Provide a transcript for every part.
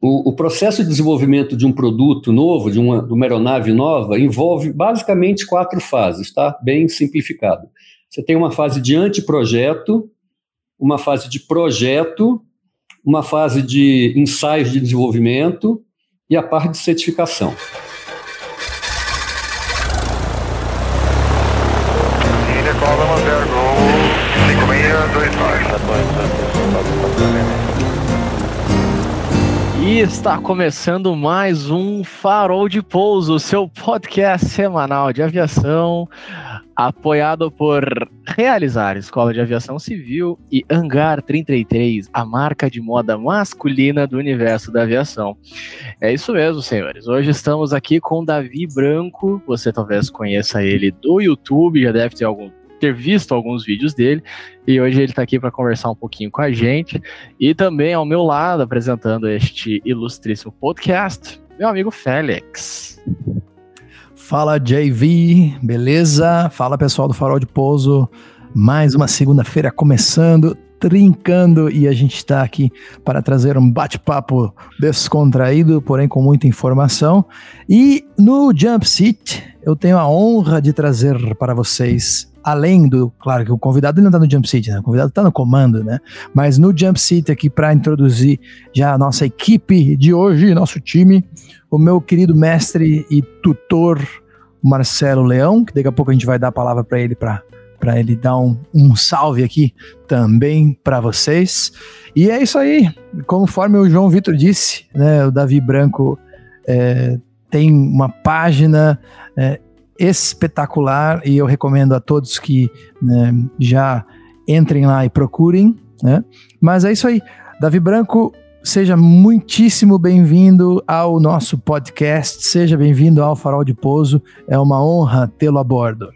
O, o, processo de desenvolvimento de um produto novo, de uma, de uma aeronave nova, envolve basicamente quatro fases, tá? Bem simplificado. Você tem uma fase de anteprojeto, uma fase de projeto, uma fase de ensaios de desenvolvimento e a parte de certificação. Está começando mais um Farol de Pouso, seu podcast semanal de aviação, apoiado por Realizar Escola de Aviação Civil e Hangar 33, a marca de moda masculina do universo da aviação. É isso mesmo, senhores. Hoje estamos aqui com Davi Branco. Você talvez conheça ele do YouTube, já deve ter algum ter visto alguns vídeos dele e hoje ele está aqui para conversar um pouquinho com a gente e também ao meu lado apresentando este ilustríssimo podcast, meu amigo Félix. Fala JV, beleza? Fala pessoal do Farol de Pouso. Mais uma segunda-feira começando, trincando e a gente está aqui para trazer um bate-papo descontraído, porém com muita informação. E no Jump Seat eu tenho a honra de trazer para vocês além do, claro que o convidado não está no Jump Seat, né? o convidado está no comando, né? Mas no Jump Seat aqui para introduzir já a nossa equipe de hoje, nosso time, o meu querido mestre e tutor Marcelo Leão, que daqui a pouco a gente vai dar a palavra para ele para para ele dar um, um salve aqui também para vocês. E é isso aí. Conforme o João Vitor disse, né, o Davi Branco é, tem uma página é, espetacular e eu recomendo a todos que né, já entrem lá e procurem. Né? Mas é isso aí. Davi Branco, seja muitíssimo bem-vindo ao nosso podcast, seja bem-vindo ao Farol de Pouso. É uma honra tê-lo a bordo.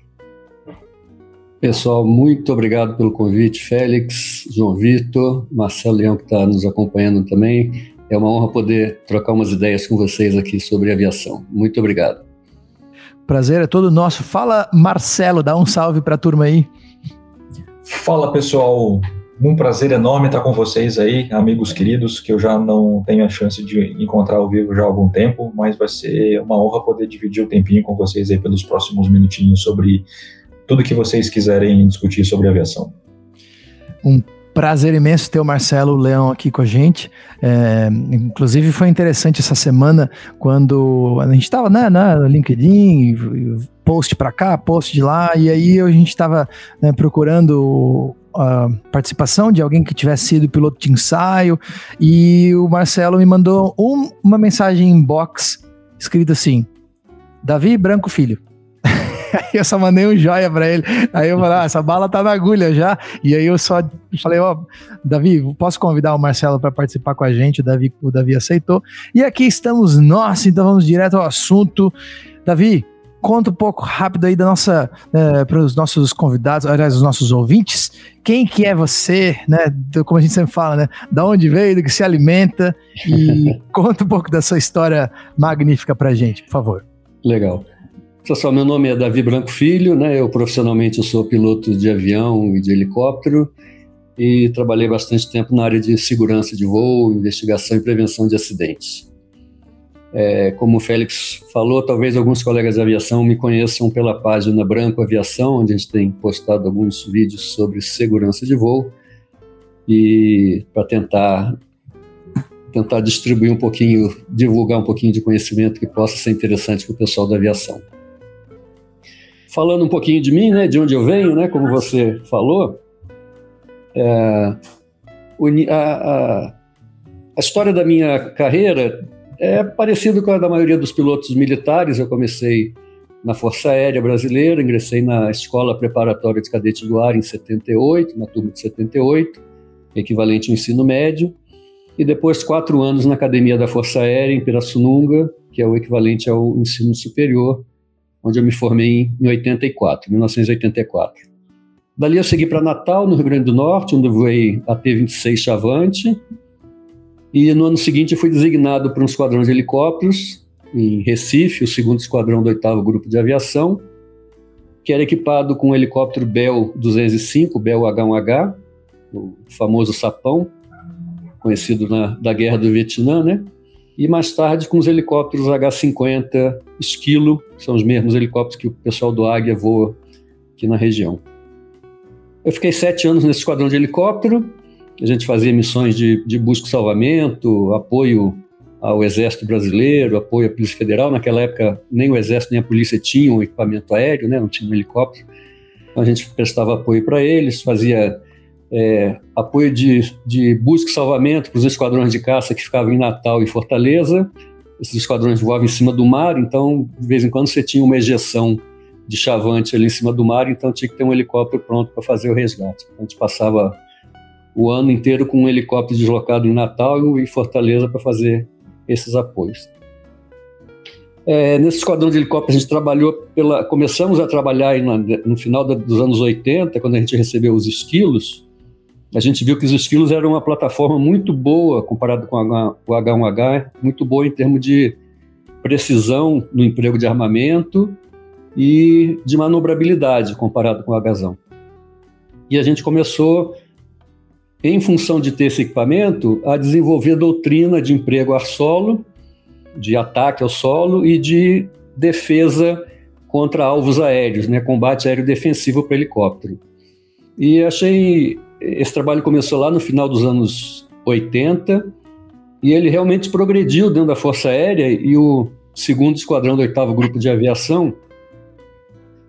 Pessoal, muito obrigado pelo convite, Félix, João Vitor, Marcelo Leão, que está nos acompanhando também. É uma honra poder trocar umas ideias com vocês aqui sobre aviação. Muito obrigado. Prazer é todo nosso. Fala, Marcelo, dá um salve para a turma aí. Fala, pessoal. Um prazer enorme estar com vocês aí, amigos queridos, que eu já não tenho a chance de encontrar ao vivo já há algum tempo, mas vai ser uma honra poder dividir o tempinho com vocês aí pelos próximos minutinhos sobre tudo que vocês quiserem discutir sobre aviação. Um Prazer imenso ter o Marcelo Leão aqui com a gente. É, inclusive foi interessante essa semana quando a gente estava né, na LinkedIn, post para cá, post de lá, e aí a gente estava né, procurando a participação de alguém que tivesse sido piloto de ensaio, e o Marcelo me mandou um, uma mensagem inbox escrita assim: Davi Branco Filho. Aí eu só mandei um joia pra ele. Aí eu falei, ah, essa bala tá na agulha já. E aí eu só falei, ó, oh, Davi, posso convidar o Marcelo para participar com a gente? O Davi, o Davi aceitou. E aqui estamos nós, então vamos direto ao assunto. Davi, conta um pouco rápido aí da nossa, é, para os nossos convidados, aliás, os nossos ouvintes, quem que é você, né? Como a gente sempre fala, né? Da onde veio, do que se alimenta e conta um pouco da sua história magnífica pra gente, por favor. Legal. Pessoal, meu nome é Davi Branco Filho, né? Eu profissionalmente eu sou piloto de avião e de helicóptero e trabalhei bastante tempo na área de segurança de voo, investigação e prevenção de acidentes. É, como o Félix falou, talvez alguns colegas de aviação me conheçam pela página Branco Aviação, onde a gente tem postado alguns vídeos sobre segurança de voo e para tentar tentar distribuir um pouquinho, divulgar um pouquinho de conhecimento que possa ser interessante para o pessoal da aviação. Falando um pouquinho de mim, né, de onde eu venho, né, como você falou, é, a, a, a história da minha carreira é parecida com a da maioria dos pilotos militares. Eu comecei na Força Aérea Brasileira, ingressei na Escola Preparatória de Cadetes do Ar em 78, na turma de 78, equivalente ao ensino médio, e depois quatro anos na Academia da Força Aérea em Pirassununga, que é o equivalente ao ensino superior, onde eu me formei em 84, 1984. Dali eu segui para Natal, no Rio Grande do Norte, onde eu voei a T-26 Chavante. E no ano seguinte fui designado para um esquadrão de helicópteros em Recife, o segundo esquadrão do oitavo grupo de aviação, que era equipado com um helicóptero Bell 205, Bell H1H, o famoso sapão, conhecido na, da Guerra do Vietnã, né? E mais tarde com os helicópteros H-50 Esquilo, que são os mesmos helicópteros que o pessoal do Águia voa aqui na região. Eu fiquei sete anos nesse esquadrão de helicóptero, a gente fazia missões de, de busca e salvamento, apoio ao Exército Brasileiro, apoio à Polícia Federal. Naquela época, nem o Exército nem a Polícia tinham equipamento aéreo, né? não tinha um helicóptero. Então, a gente prestava apoio para eles, fazia é, apoio de, de busca e salvamento para os esquadrões de caça que ficavam em Natal e Fortaleza. Esses esquadrões voavam em cima do mar, então, de vez em quando, você tinha uma ejeção de chavante ali em cima do mar, então tinha que ter um helicóptero pronto para fazer o resgate. Então, a gente passava o ano inteiro com um helicóptero deslocado em Natal e Fortaleza para fazer esses apoios. É, nesse esquadrão de helicóptero a gente trabalhou pela, começamos a trabalhar na, no final da, dos anos 80, quando a gente recebeu os esquilos. A gente viu que os esquilos eram uma plataforma muito boa comparado com o H1H, muito boa em termos de precisão no emprego de armamento e de manobrabilidade comparado com o Hzão. E a gente começou em função de ter esse equipamento, a desenvolver doutrina de emprego ar solo, de ataque ao solo e de defesa contra alvos aéreos, né, combate aéreo defensivo para helicóptero. E achei esse trabalho começou lá no final dos anos 80 e ele realmente progrediu dentro da Força Aérea e o segundo esquadrão do oitavo grupo de aviação,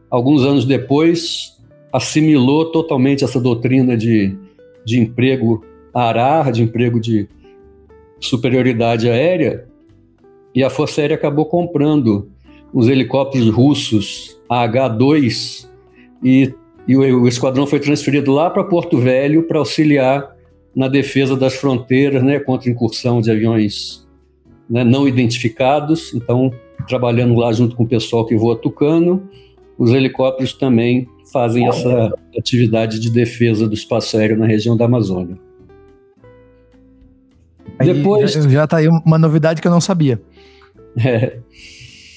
alguns anos depois, assimilou totalmente essa doutrina de de emprego arar, de emprego de superioridade aérea, e a Força Aérea acabou comprando os helicópteros russos AH-2 e, e o, o, esquadrão foi transferido lá para Porto Velho para auxiliar na defesa das fronteiras, né, contra incursão de aviões né, não identificados. Então, trabalhando lá junto com o pessoal que voa Tucano, os helicópteros também fazem essa atividade de defesa do espaço aéreo na região da Amazônia. Aí, Depois já está aí uma novidade que eu não sabia. É.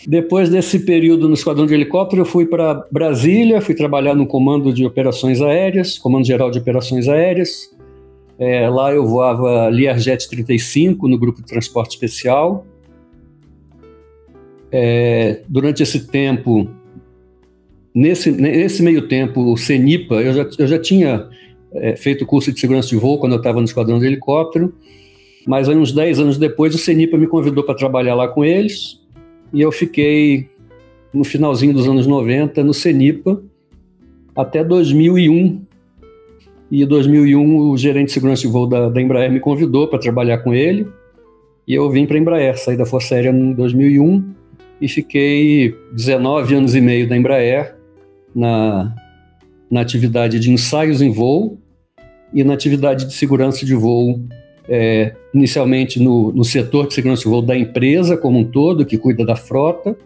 Depois desse período no esquadrão de helicóptero, eu fui para Brasília, fui trabalhar no comando de operações aéreas, comando geral de operações aéreas. É, lá eu voava Learjet 35 no grupo de transporte especial. É, durante esse tempo, Nesse, nesse meio tempo, o CENIPA, eu já, eu já tinha é, feito curso de segurança de voo quando eu estava no esquadrão de helicóptero, mas aí, uns 10 anos depois o CENIPA me convidou para trabalhar lá com eles e eu fiquei no finalzinho dos anos 90 no CENIPA até 2001. E em 2001 o gerente de segurança de voo da, da Embraer me convidou para trabalhar com ele e eu vim para a Embraer, saí da Força Aérea em 2001 e fiquei 19 anos e meio da Embraer na, na atividade de ensaios em voo e na atividade de segurança de voo, é, inicialmente no, no setor de segurança de voo da empresa como um todo, que cuida da frota,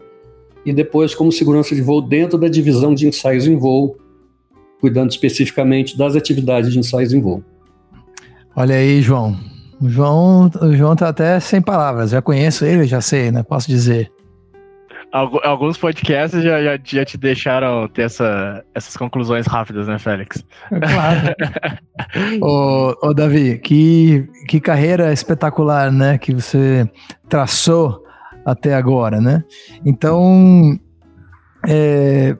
e depois como segurança de voo dentro da divisão de ensaios em voo, cuidando especificamente das atividades de ensaios em voo. Olha aí, João. O João, o João tá até sem palavras. Já conheço ele, já sei, né? Posso dizer. Alguns podcasts já, já, já, te deixaram ter essa, essas conclusões rápidas, né, Félix? É claro. ô, ô, Davi, que, que carreira espetacular, né, que você traçou até agora, né? Então, é,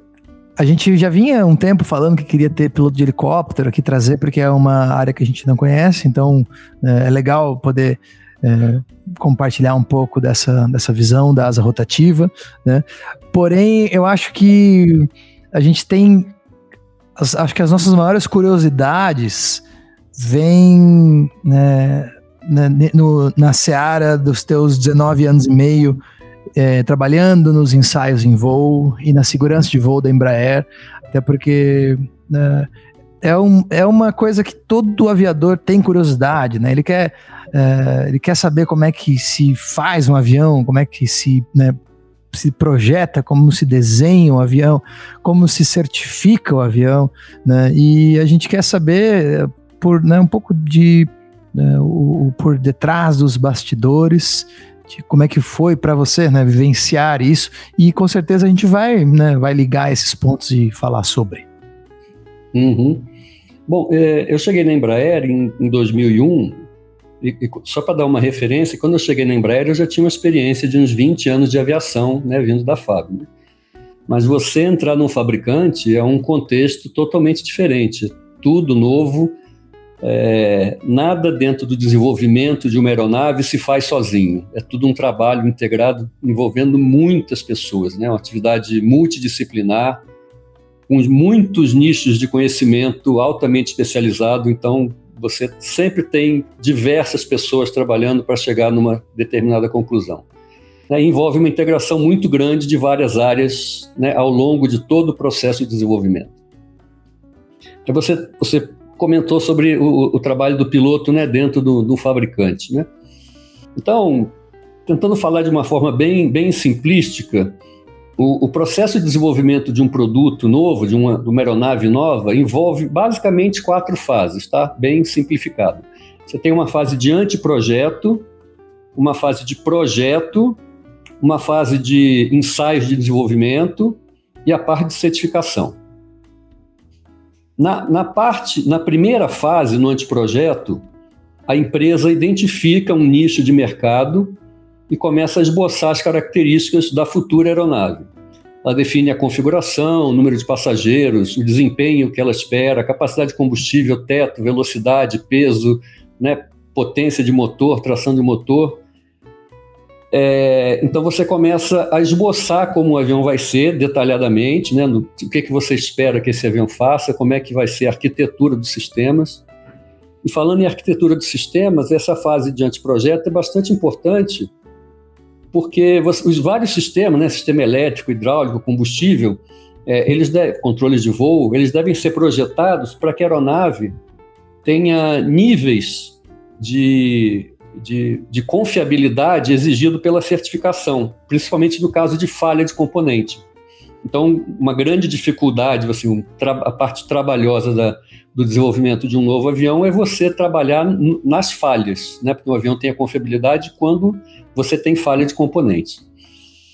a gente já vinha um tempo falando que queria ter piloto de helicóptero aqui trazer, porque é uma área que a gente não conhece, então é, é legal poder é, compartilhar um pouco dessa, dessa visão da asa rotativa, né? Porém, eu acho que a gente tem, as, acho que as nossas maiores curiosidades vêm né, na, na seara dos teus 19 anos e meio, é, trabalhando nos ensaios em voo e na segurança de voo da Embraer, até porque né, é, um, é uma coisa que todo aviador tem curiosidade, né? Ele quer, é, ele quer saber como é que se faz um avião, como é que se, né, se projeta, como se desenha um avião, como se certifica o avião, né? E a gente quer saber por né, um pouco de né, o, o, por detrás dos bastidores como é que foi para você né, vivenciar isso e com certeza a gente vai né, vai ligar esses pontos e falar sobre. Uhum. Bom, é, eu cheguei na Embraer em, em 2001 e, e só para dar uma referência, quando eu cheguei na Embraer, eu já tinha uma experiência de uns 20 anos de aviação, né, vindo da FAB. Né? Mas você entrar num fabricante é um contexto totalmente diferente, tudo novo, é, nada dentro do desenvolvimento de uma aeronave se faz sozinho. É tudo um trabalho integrado envolvendo muitas pessoas, né? uma atividade multidisciplinar, com muitos nichos de conhecimento altamente especializado. Então, você sempre tem diversas pessoas trabalhando para chegar numa determinada conclusão. Né? Envolve uma integração muito grande de várias áreas né, ao longo de todo o processo de desenvolvimento. Então, você, você comentou sobre o, o trabalho do piloto né, dentro do, do fabricante. Né? Então, tentando falar de uma forma bem, bem simplística, o, o, processo de desenvolvimento de um produto novo, de uma, de uma aeronave nova, envolve basicamente quatro fases, tá? Bem simplificado. Você tem uma fase de anteprojeto, uma fase de projeto, uma fase de ensaios de desenvolvimento e a parte de certificação. Na, na parte, na primeira fase, no anteprojeto, a empresa identifica um nicho de mercado e começa a esboçar as características da futura aeronave. Ela define a configuração, o número de passageiros, o desempenho que ela espera, capacidade de combustível, teto, velocidade, peso, né, potência de motor, tração de motor. É, então você começa a esboçar como o avião vai ser detalhadamente, né, no, o que, que você espera que esse avião faça, como é que vai ser a arquitetura dos sistemas. E falando em arquitetura dos sistemas, essa fase de anteprojeto é bastante importante, porque os vários sistemas, né, sistema elétrico, hidráulico, combustível, é, eles de, controles de voo, eles devem ser projetados para que a aeronave tenha níveis de, de, de confiabilidade exigido pela certificação, principalmente no caso de falha de componente. Então, uma grande dificuldade, assim, a parte trabalhosa da, do desenvolvimento de um novo avião é você trabalhar nas falhas, né? Porque um avião tem a confiabilidade quando você tem falha de componentes.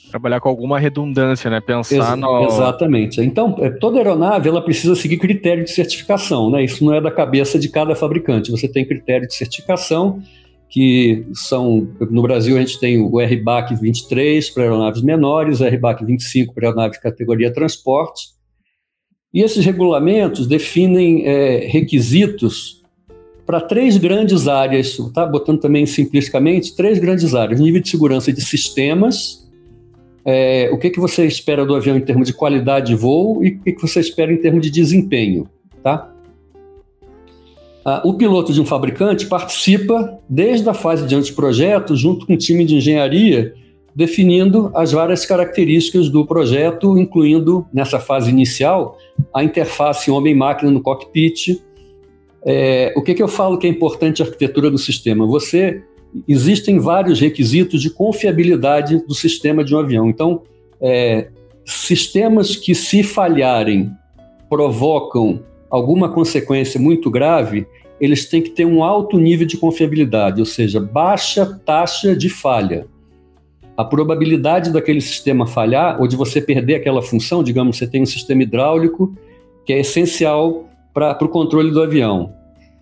Trabalhar com alguma redundância, né? Pensar Ex no... Exatamente. Então, é, toda aeronave ela precisa seguir critério de certificação, né? Isso não é da cabeça de cada fabricante. Você tem critério de certificação que são, no Brasil a gente tem o RBAC 23 para aeronaves menores, o RBAC 25 para aeronaves de categoria transporte, e esses regulamentos definem é, requisitos para três grandes áreas, tá? botando também simplisticamente, três grandes áreas: nível de segurança de sistemas, é, o que, que você espera do avião em termos de qualidade de voo e o que, que você espera em termos de desempenho. Tá? Ah, o piloto de um fabricante participa desde a fase de anteprojeto, junto com o time de engenharia, definindo as várias características do projeto, incluindo, nessa fase inicial, a interface homem-máquina no cockpit. É, o que, que eu falo que é importante a arquitetura do sistema? Você existem vários requisitos de confiabilidade do sistema de um avião. Então, é, sistemas que, se falharem, provocam alguma consequência muito grave, eles têm que ter um alto nível de confiabilidade, ou seja, baixa taxa de falha a probabilidade daquele sistema falhar ou de você perder aquela função, digamos, você tem um sistema hidráulico que é essencial para o controle do avião.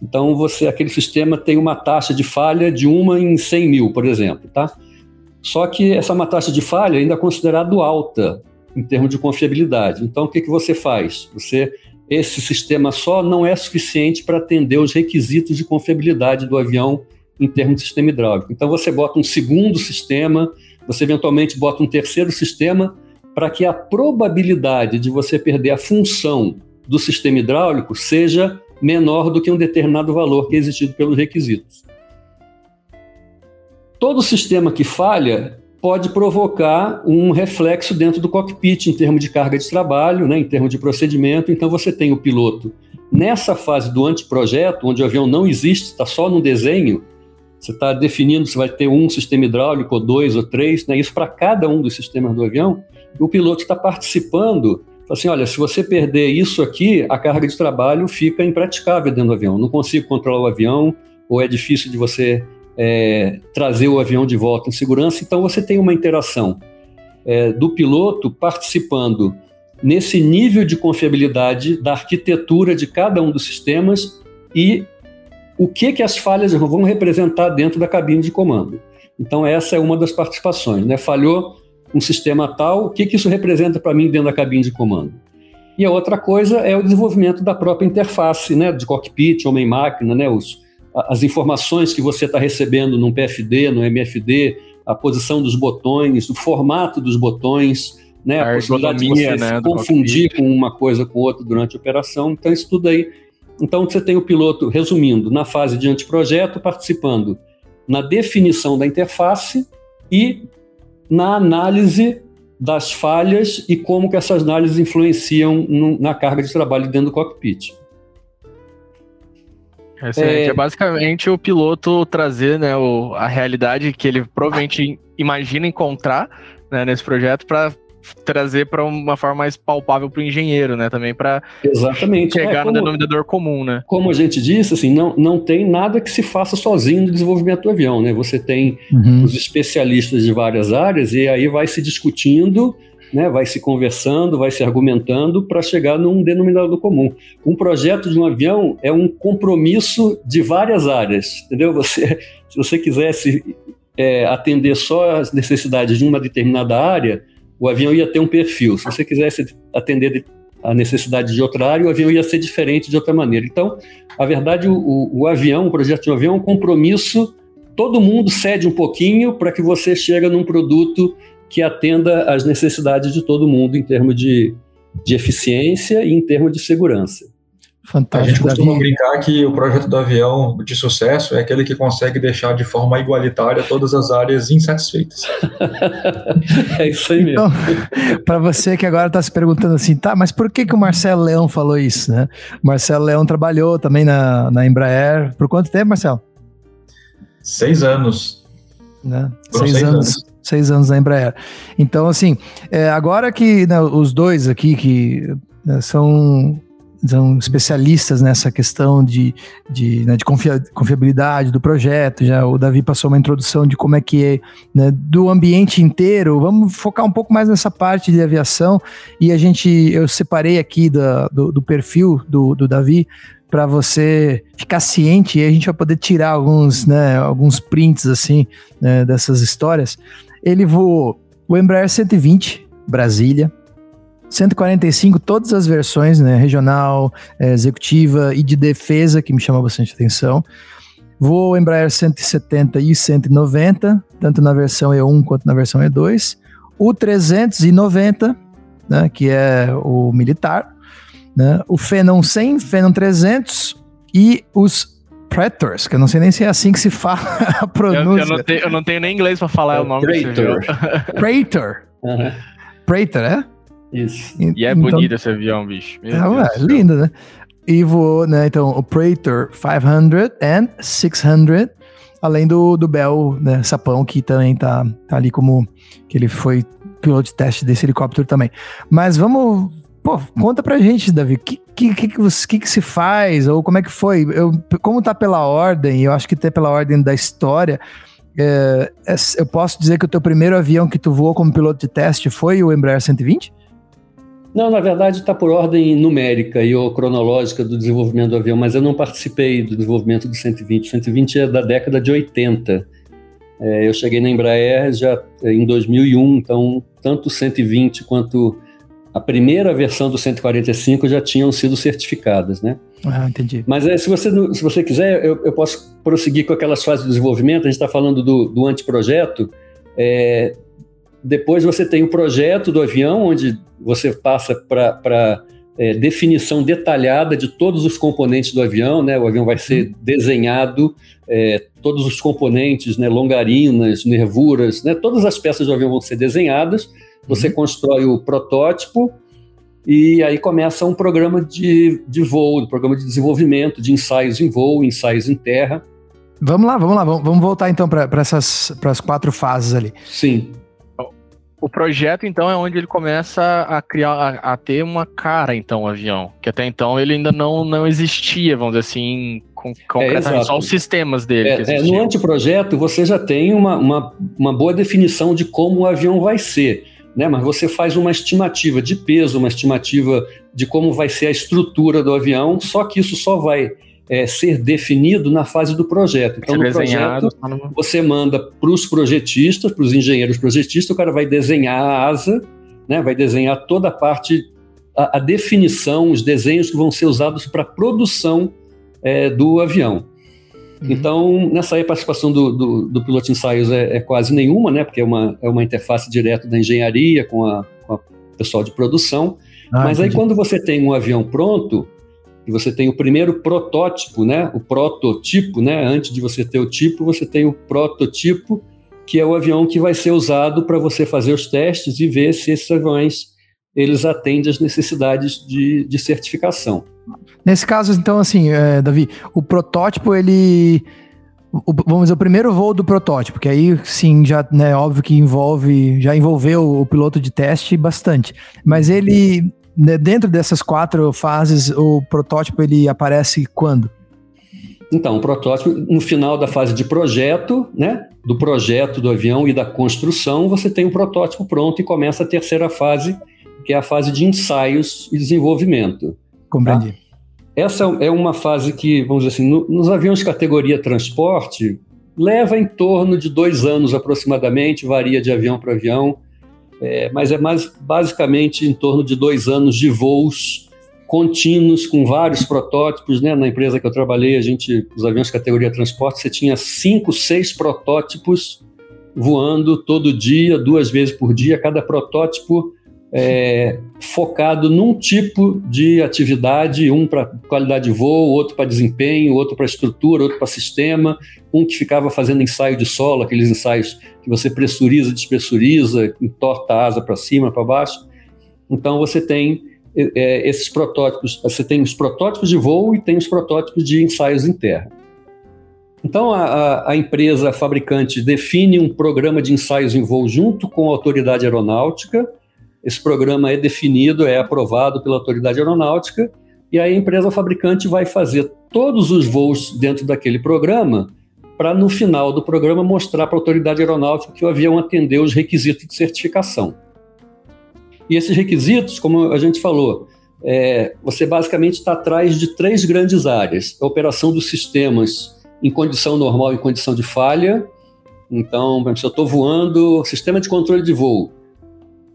Então, você, aquele sistema tem uma taxa de falha de uma em 100 mil, por exemplo, tá? Só que essa é uma taxa de falha ainda é considerada alta em termos de confiabilidade. Então, o que, que você faz? Você, esse sistema só não é suficiente para atender os requisitos de confiabilidade do avião em termos de sistema hidráulico. Então, você bota um segundo sistema você eventualmente bota um terceiro sistema para que a probabilidade de você perder a função do sistema hidráulico seja menor do que um determinado valor que é exigido pelos requisitos. Todo sistema que falha pode provocar um reflexo dentro do cockpit em termos de carga de trabalho, né, em termos de procedimento. Então você tem o piloto nessa fase do anteprojeto, onde o avião não existe, está só no desenho, você está definindo se vai ter um sistema hidráulico, ou dois, ou três, né? isso para cada um dos sistemas do avião. o piloto está participando. Assim, olha, se você perder isso aqui, a carga de trabalho fica impraticável dentro do avião. Não consigo controlar o avião, ou é difícil de você é, trazer o avião de volta em segurança. Então, você tem uma interação é, do piloto participando nesse nível de confiabilidade da arquitetura de cada um dos sistemas e o que, que as falhas vão representar dentro da cabine de comando. Então, essa é uma das participações. Né? Falhou um sistema tal, o que, que isso representa para mim dentro da cabine de comando? E a outra coisa é o desenvolvimento da própria interface, né, de cockpit, homem-máquina, né, os, as informações que você está recebendo num PFD, no MFD, a posição dos botões, o formato dos botões, né, a, a possibilidade de você né, se confundir com uma coisa com outra durante a operação. Então, isso tudo aí. Então, você tem o piloto, resumindo, na fase de anteprojeto, participando na definição da interface e na análise das falhas e como que essas análises influenciam no, na carga de trabalho dentro do cockpit. Excelente. É, é basicamente o piloto trazer né, o, a realidade que ele provavelmente imagina encontrar né, nesse projeto para trazer para uma forma mais palpável para o engenheiro, né? Também para chegar é, como, no denominador comum, né? Como a gente disse, assim, não, não tem nada que se faça sozinho no desenvolvimento do avião, né? Você tem uhum. os especialistas de várias áreas e aí vai se discutindo, né? Vai se conversando, vai se argumentando para chegar num denominador comum. Um projeto de um avião é um compromisso de várias áreas, entendeu? Você, se você quisesse é, atender só as necessidades de uma determinada área o avião ia ter um perfil. Se você quisesse atender a necessidade de outra área, o avião ia ser diferente de outra maneira. Então, a verdade, o, o avião, o projeto de um avião é um compromisso, todo mundo cede um pouquinho para que você chegue num produto que atenda às necessidades de todo mundo em termos de, de eficiência e em termos de segurança. Fantástico. A gente costuma Davi. brincar que o projeto do avião de sucesso é aquele que consegue deixar de forma igualitária todas as áreas insatisfeitas. é isso aí mesmo. Então, para você que agora está se perguntando assim, tá, mas por que, que o Marcelo Leão falou isso, né? O Marcelo Leão trabalhou também na, na Embraer. Por quanto tempo, Marcelo? Seis anos. Né? Seis, seis, anos. anos. Seis anos na Embraer. Então, assim, é, agora que né, os dois aqui que né, são são especialistas nessa questão de, de, né, de confia, confiabilidade do projeto. Já o Davi passou uma introdução de como é que é né, do ambiente inteiro. Vamos focar um pouco mais nessa parte de aviação e a gente eu separei aqui da, do, do perfil do, do Davi para você ficar ciente e a gente vai poder tirar alguns, né, alguns prints assim né, dessas histórias. Ele voou o Embraer 120 Brasília, 145, todas as versões, né? Regional, é, executiva e de defesa, que me chama bastante atenção. Vou Embraer 170 e 190, tanto na versão E1 quanto na versão E2. O 390, né, que é o militar. Né, o Phenom 100, Phenom 300 e os Pretors, que eu não sei nem se é assim que se fala a pronúncia. Eu, eu, não, tenho, eu não, tenho, nem inglês para falar é o nome Praetor. Praetor. Uhum. Praetor, é? Isso. E, é então, bonito esse avião, bicho. Meu é, lindo, né? E voou, né? Então, o Praetor 500 and 600, além do, do Bell, né? Sapão, que também tá, tá ali como que ele foi piloto de teste desse helicóptero também. Mas vamos Pô, conta pra gente, Davi, o que, que, que, que, que, se faz, ou como é que foi? Eu, como tá pela ordem, eu acho que até pela ordem da história, é, é, eu posso dizer que o teu primeiro avião que tu voou como piloto de teste foi o Embraer 120? Não, na verdade está por ordem numérica e ou cronológica do desenvolvimento do avião, mas eu não participei do desenvolvimento do 120. O 120 é da década de 80. É, eu cheguei na Embraer já é, em 2001, então tanto o 120 quanto a primeira versão do 145 já tinham sido certificadas, né? Ah, entendi. Mas é, se, você, se você quiser, eu, eu posso prosseguir com aquelas fases de desenvolvimento. A gente está falando do, do anteprojeto. É, depois você tem o projeto do avião, onde você passa para é, definição detalhada de todos os componentes do avião, né? O avião vai ser uhum. desenhado, é, todos os componentes, né? Longarinas, nervuras, né? Todas as peças do avião vão ser desenhadas. Você uhum. constrói o protótipo e aí começa um programa de, de voo, um programa de desenvolvimento, de ensaios em voo, ensaios em terra. Vamos lá, vamos lá, vamos, vamos voltar então para essas as quatro fases ali. Sim. O projeto, então, é onde ele começa a criar, a, a, ter uma cara, então, o avião. Que até então ele ainda não, não existia, vamos dizer assim, com, concretamente, é, só os sistemas dele. É, é, no anteprojeto, você já tem uma, uma, uma boa definição de como o avião vai ser. Né? Mas você faz uma estimativa de peso, uma estimativa de como vai ser a estrutura do avião, só que isso só vai é, ser definido na fase do projeto. Então, no projeto, você manda para os projetistas, para os engenheiros projetistas, o cara vai desenhar a asa, né, vai desenhar toda a parte, a, a definição, os desenhos que vão ser usados para a produção é, do avião. Uhum. Então, nessa aí, a participação do, do, do piloto de ensaios é, é, quase nenhuma, né, porque é uma, é uma interface direta da engenharia com a, com a pessoal de produção. Ah, Mas entendi. aí, quando você tem um avião pronto, e você tem o primeiro protótipo, né? O prototipo, né? Antes de você ter o tipo, você tem o prototipo, que é o avião que vai ser usado para você fazer os testes e ver se esses aviões eles atendem às necessidades de, de certificação. Nesse caso, então, assim, é, Davi, o protótipo ele o, vamos dizer, o primeiro voo do protótipo, que aí sim, já, né, óbvio que envolve, já envolveu o piloto de teste bastante, mas ele né, dentro dessas quatro fases, o protótipo ele aparece quando? Então, o protótipo, no final da fase de projeto, né, do projeto do avião e da construção, você tem o um protótipo pronto e começa a terceira fase, que é a fase de ensaios e desenvolvimento. Compreendi. Tá? Essa é uma fase que, vamos dizer assim, no, nos aviões de categoria transporte, leva em torno de dois anos aproximadamente, varia de avião para avião é, mas é mais basicamente em torno de dois anos de voos contínuos com vários protótipos, né? Na empresa que eu trabalhei, a gente, os aviões de categoria transporte, você tinha cinco, seis protótipos voando todo dia, duas vezes por dia, cada protótipo é, focado num tipo de atividade, um para qualidade de voo, outro para desempenho, outro para estrutura, outro para sistema, um que ficava fazendo ensaio de solo, aqueles ensaios que você pressuriza, despressuriza, entorta a asa para cima, para baixo. Então você tem é, esses protótipos, você tem os protótipos de voo e tem os protótipos de ensaios em terra. Então a, a empresa fabricante define um programa de ensaios em voo junto com a autoridade aeronáutica esse programa é definido, é aprovado pela autoridade aeronáutica, e aí a empresa fabricante vai fazer todos os voos dentro daquele programa, para no final do programa mostrar para a autoridade aeronáutica que o avião atendeu os requisitos de certificação. E esses requisitos, como a gente falou, é, você basicamente está atrás de três grandes áreas: a operação dos sistemas em condição normal e condição de falha. Então, se eu estou voando, sistema de controle de voo,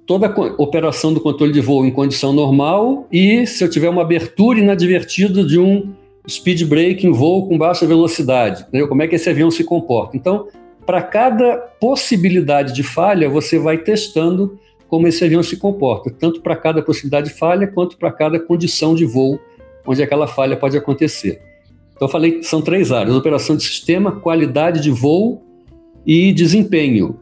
toda a operação do controle de voo em condição normal e se eu tiver uma abertura inadvertida de um speed break em voo com baixa velocidade, entendeu? como é que esse avião se comporta. Então, para cada possibilidade de falha, você vai testando como esse avião se comporta, tanto para cada possibilidade de falha quanto para cada condição de voo onde aquela falha pode acontecer. Então, eu falei são três áreas: operação de sistema, qualidade de voo e desempenho.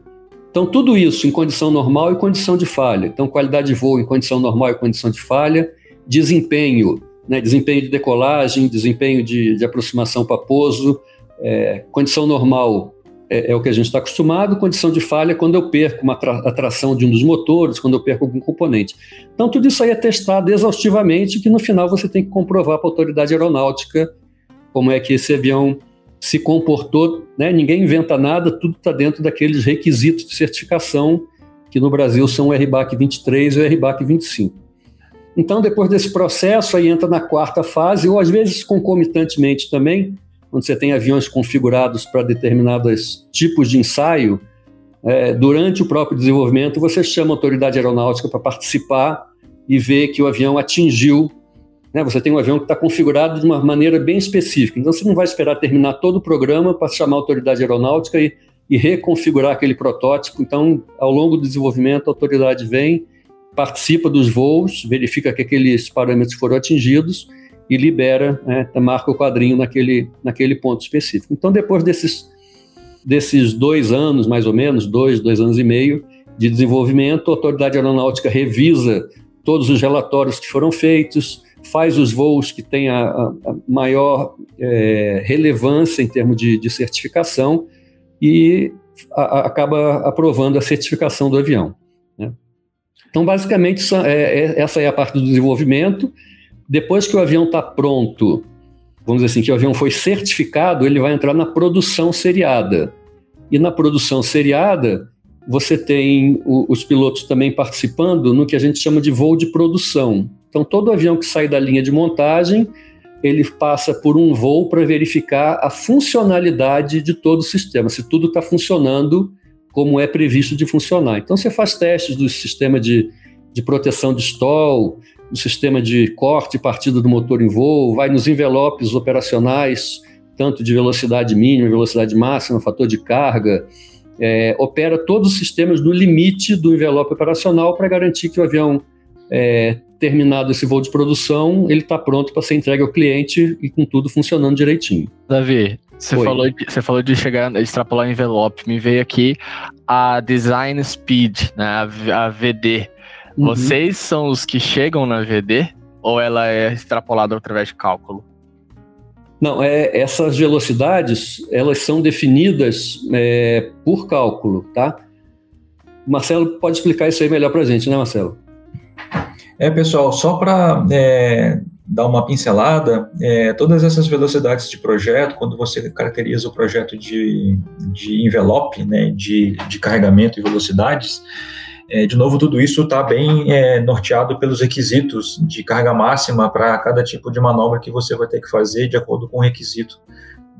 Então, tudo isso em condição normal e condição de falha. Então, qualidade de voo em condição normal e condição de falha, desempenho, né, desempenho de decolagem, desempenho de, de aproximação para pouso, é, condição normal é, é, o que a gente está acostumado, condição de falha quando eu perco uma atração de um dos motores, quando eu perco algum componente. Então, tudo isso aí é testado exaustivamente, que no final você tem que comprovar para a autoridade aeronáutica como é que esse avião se comportou, né? ninguém inventa nada, tudo está dentro daqueles requisitos de certificação que no Brasil são o RBAC 23 e o RBAC 25. Então, depois desse processo, aí entra na quarta fase, ou às vezes concomitantemente também, quando você tem aviões configurados para determinados tipos de ensaio, é, durante o próprio desenvolvimento, você chama a autoridade aeronáutica para participar e ver que o avião atingiu né? Você tem um avião que está configurado de uma maneira bem específica. Então, você não vai esperar terminar todo o programa para chamar a autoridade aeronáutica e, e reconfigurar aquele protótipo. Então, ao longo do desenvolvimento, a autoridade vem, participa dos voos, verifica que aqueles parâmetros foram atingidos e libera, né, marca o quadrinho naquele, naquele ponto específico. Então, depois desses, desses dois anos, mais ou menos, dois, dois anos e meio de desenvolvimento, a autoridade aeronáutica revisa todos os relatórios que foram feitos, faz os voos que têm a, a maior é, relevância em termos de, de certificação e a, acaba aprovando a certificação do avião. Né? Então, basicamente, é, é, essa é a parte do desenvolvimento. Depois que o avião está pronto, vamos dizer assim, que o avião foi certificado, ele vai entrar na produção seriada. E na produção seriada, você tem o, os pilotos também participando no que a gente chama de voo de produção. Então, todo avião que sai da linha de montagem ele passa por um voo para verificar a funcionalidade de todo o sistema, se tudo está funcionando como é previsto de funcionar. Então você faz testes do sistema de, de proteção de stall, do sistema de corte e partida do motor em voo, vai nos envelopes operacionais, tanto de velocidade mínima, velocidade máxima, fator de carga, é, opera todos os sistemas no limite do envelope operacional para garantir que o avião, é, terminado esse voo de produção, ele está pronto para ser entregue ao cliente e com tudo funcionando direitinho. Davi, você falou, de, você falou de chegar, extrapolar envelope. Me veio aqui a Design Speed, né, a, VD. Uhum. Vocês são os que chegam na VD ou ela é extrapolada através de cálculo? Não, é, essas velocidades elas são definidas é, por cálculo, tá? Marcelo pode explicar isso aí melhor para gente, né, Marcelo? É, pessoal, só para é, dar uma pincelada, é, todas essas velocidades de projeto, quando você caracteriza o projeto de, de envelope, né, de, de carregamento e velocidades, é, de novo, tudo isso está bem é, norteado pelos requisitos de carga máxima para cada tipo de manobra que você vai ter que fazer de acordo com o requisito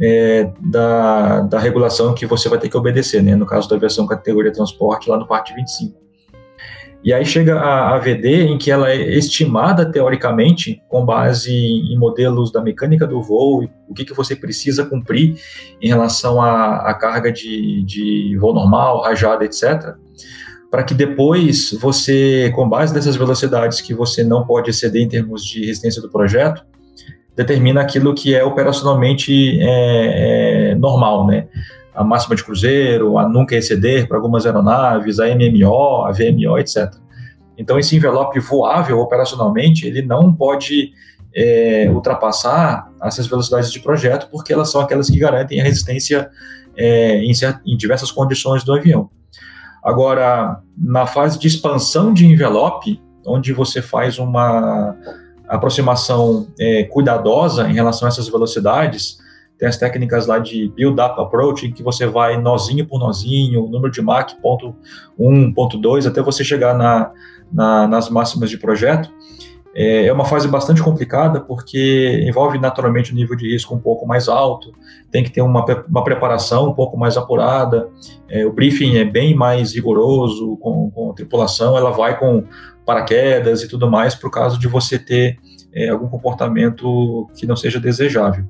é, da, da regulação que você vai ter que obedecer, né, no caso da aviação categoria transporte, lá no parte 25. E aí chega a AVD, em que ela é estimada teoricamente com base em modelos da mecânica do voo, o que, que você precisa cumprir em relação à, à carga de, de voo normal, rajada, etc., para que depois você, com base nessas velocidades que você não pode exceder em termos de resistência do projeto, determina aquilo que é operacionalmente é, é, normal, né? A máxima de cruzeiro, a nunca exceder para algumas aeronaves, a MMO, a VMO, etc. Então, esse envelope voável operacionalmente, ele não pode é, ultrapassar essas velocidades de projeto, porque elas são aquelas que garantem a resistência é, em, em diversas condições do avião. Agora, na fase de expansão de envelope, onde você faz uma aproximação é, cuidadosa em relação a essas velocidades, tem as técnicas lá de build-up approach, em que você vai nozinho por nozinho, número de Mach, ponto 1, ponto 2, até você chegar na, na, nas máximas de projeto. É, é uma fase bastante complicada, porque envolve naturalmente um nível de risco um pouco mais alto, tem que ter uma, uma preparação um pouco mais apurada, é, o briefing é bem mais rigoroso com, com a tripulação, ela vai com paraquedas e tudo mais, por caso de você ter é, algum comportamento que não seja desejável.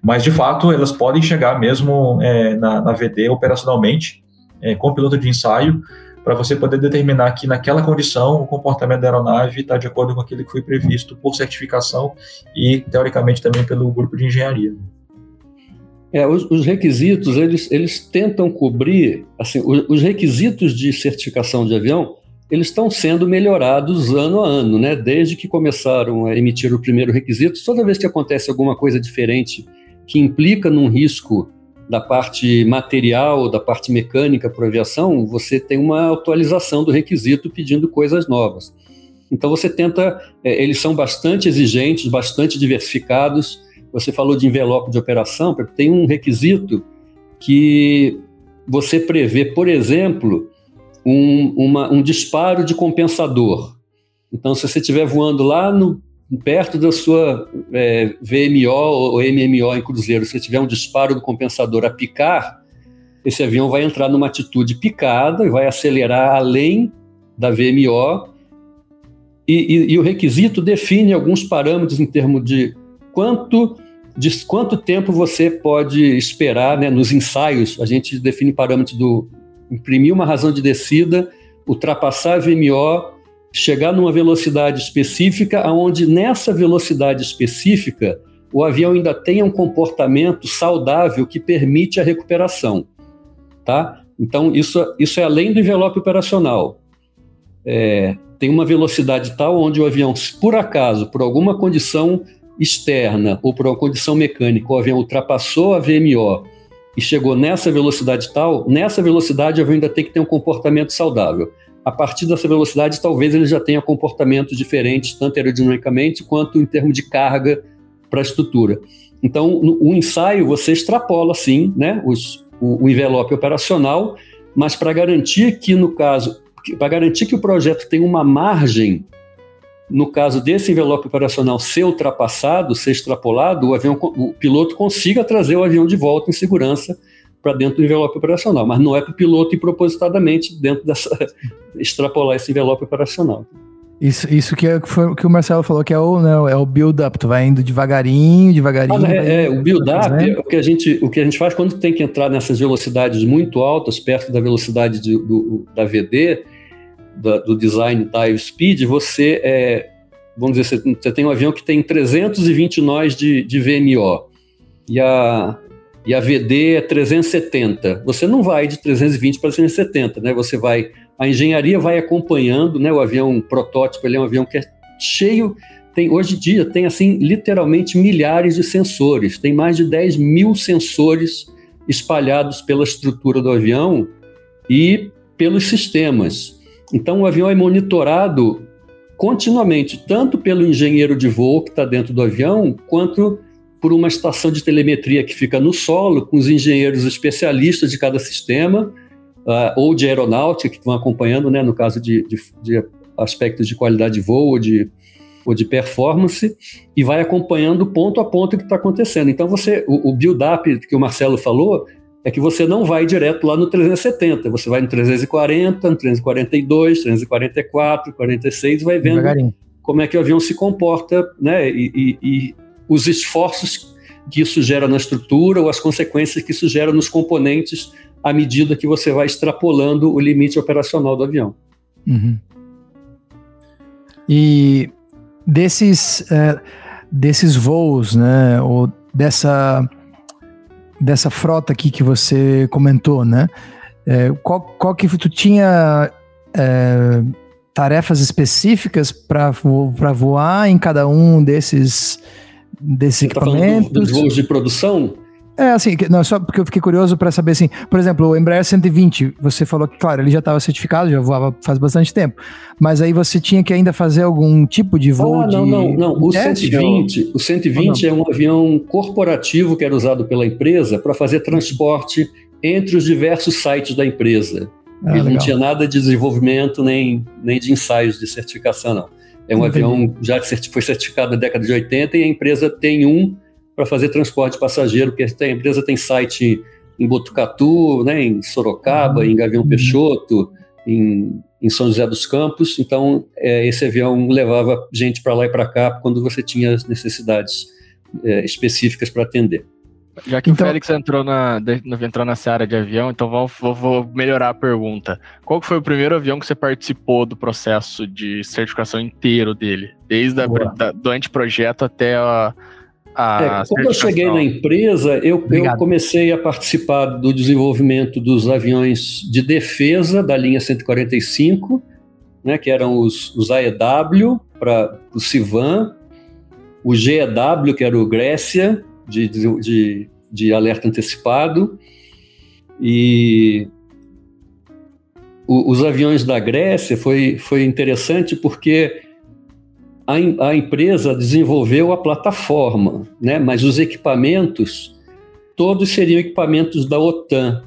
Mas, de fato, elas podem chegar mesmo é, na, na, VD operacionalmente, é, com piloto de ensaio, para você poder determinar que naquela condição o comportamento da aeronave está de acordo com aquilo que foi previsto por certificação e, teoricamente, também pelo grupo de engenharia. É, os, os, requisitos, eles, eles tentam cobrir, assim, os, os requisitos de certificação de avião, eles estão sendo melhorados ano a ano, né? Desde que começaram a emitir o primeiro requisito, toda vez que acontece alguma coisa diferente que implica num risco da parte material, da parte mecânica para a aviação, você tem uma atualização do requisito pedindo coisas novas. Então você tenta, é, eles são bastante exigentes, bastante diversificados. Você falou de envelope de operação, tem um requisito que você prevê, por exemplo, um, uma, um disparo de compensador. Então, se você estiver voando lá no, perto da sua é, VMO ou MMO em cruzeiro, se tiver um disparo do compensador a picar, esse avião vai entrar numa atitude picada e vai acelerar além da VMO. E, e, e o requisito define alguns parâmetros em termos de quanto de quanto tempo você pode esperar, né, nos ensaios, a gente define parâmetros do imprimir uma razão de descida, ultrapassar a VMO, chegar numa velocidade específica, aonde nessa velocidade específica o avião ainda tenha um comportamento saudável que permite a recuperação, tá? Então isso, isso é além do envelope operacional. É, tem uma velocidade tal onde o avião, por acaso, por alguma condição externa ou por uma condição mecânica, o avião ultrapassou a VMO e chegou nessa velocidade tal, nessa velocidade eu ainda tem que ter um comportamento saudável. A partir dessa velocidade, talvez ele já tenha comportamentos diferentes, tanto aerodinamicamente quanto em termos de carga para a estrutura. Então, o ensaio você extrapola, sim, né, os, o, o envelope operacional, mas para garantir que, no caso, para garantir que o projeto tem uma margem no caso desse envelope operacional ser ultrapassado, ser extrapolado, o, avião, o piloto consiga trazer o avião de volta em segurança para dentro do envelope operacional, mas não é para o piloto ir propositadamente dentro dessa extrapolar esse envelope operacional. Isso, isso que, é, foi, que o Marcelo falou que é o, né, é o build-up, tu vai indo devagarinho, devagarinho. Ah, é, é, o build-up é o que, a gente, o que a gente faz quando tem que entrar nessas velocidades muito altas, perto da velocidade de, do, da VD, da, do design dive speed, você é, vamos dizer, você tem um avião que tem 320 nós de, de VMO e a, e a VD é 370. Você não vai de 320 para 370, né? Você vai a engenharia vai acompanhando, né? O avião protótipo, ele é um avião que é cheio, tem hoje em dia tem assim literalmente milhares de sensores, tem mais de 10 mil sensores espalhados pela estrutura do avião e pelos sistemas. Então o avião é monitorado continuamente, tanto pelo engenheiro de voo que está dentro do avião, quanto por uma estação de telemetria que fica no solo, com os engenheiros especialistas de cada sistema, uh, ou de aeronáutica, que estão acompanhando, né, no caso de, de, de aspectos de qualidade de voo ou de, ou de performance, e vai acompanhando ponto a ponto o que está acontecendo. Então, você, o, o build-up que o Marcelo falou, é que você não vai direto lá no 370, você vai no 340, no 342, 344, 46, vai vendo como é que o avião se comporta, né, e, e, e os esforços que isso gera na estrutura ou as consequências que isso gera nos componentes à medida que você vai extrapolando o limite operacional do avião. Uhum. E desses, é, desses voos, né, ou dessa, dessa frota aqui que você comentou, né, é, qual, qual que tu tinha é, tarefas específicas para voar em cada um desses, desses você equipamentos? Tá dos voos de produção? É, assim, não, só porque eu fiquei curioso para saber, assim, por exemplo, o Embraer 120, você falou que, claro, ele já estava certificado, já voava faz bastante tempo, mas aí você tinha que ainda fazer algum tipo de voo ah, não, de... não, não, o 120, o 120 é um avião corporativo que era usado pela empresa para fazer transporte entre os diversos sites da empresa. Ah, ele legal. não tinha nada de desenvolvimento nem, nem de ensaios de certificação, não. É um Entendi. avião já foi certificado na década de 80 e a empresa tem um para fazer transporte passageiro, porque a empresa tem site em Botucatu, né, em Sorocaba, em Gavião uhum. Peixoto, em, em São José dos Campos. Então, é, esse avião levava gente para lá e para cá quando você tinha as necessidades é, específicas para atender. Já que então, o Félix entrou na, entrou nessa área de avião, então vou, vou, vou, melhorar a pergunta. Qual foi o primeiro avião que você participou do processo de certificação inteiro dele? Desde a, da, do anteprojeto até a, é, quando eu cheguei na empresa, eu, eu, comecei a participar do desenvolvimento dos aviões de defesa da linha 145, né, que eram os, os AEW para o Civan, o GEW, que era o Grécia, de, de, de alerta antecipado, e o, os aviões da Grécia foi, foi interessante porque a, a empresa desenvolveu a plataforma, né? mas os equipamentos, todos seriam equipamentos da OTAN.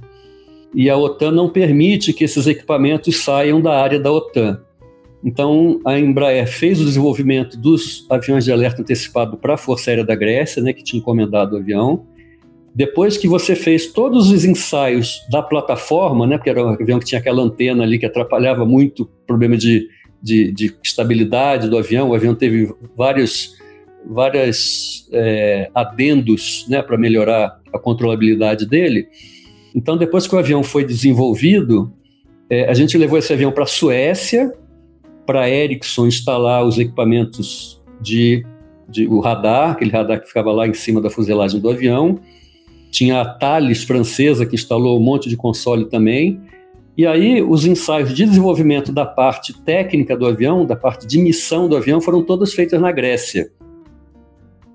E a OTAN não permite que esses equipamentos saiam da área da OTAN. Então, a Embraer fez o desenvolvimento dos aviões de alerta antecipado para a Força Aérea da Grécia, né, que tinha encomendado o avião. Depois que você fez todos os ensaios da plataforma, né, porque era um avião que tinha aquela antena ali que atrapalhava muito problema de de, de estabilidade do avião. O avião teve vários várias é, adendos né, para melhorar a controlabilidade dele. Então, depois que o avião foi desenvolvido, é, a gente levou esse avião para a Suécia, para a Ericsson instalar os equipamentos de, de, o radar, aquele radar que ficava lá em cima da fuselagem do avião. Tinha a Thales francesa que instalou um monte de console também. E aí, os ensaios de desenvolvimento da parte técnica do avião, da parte de missão do avião, foram todas feitas na Grécia.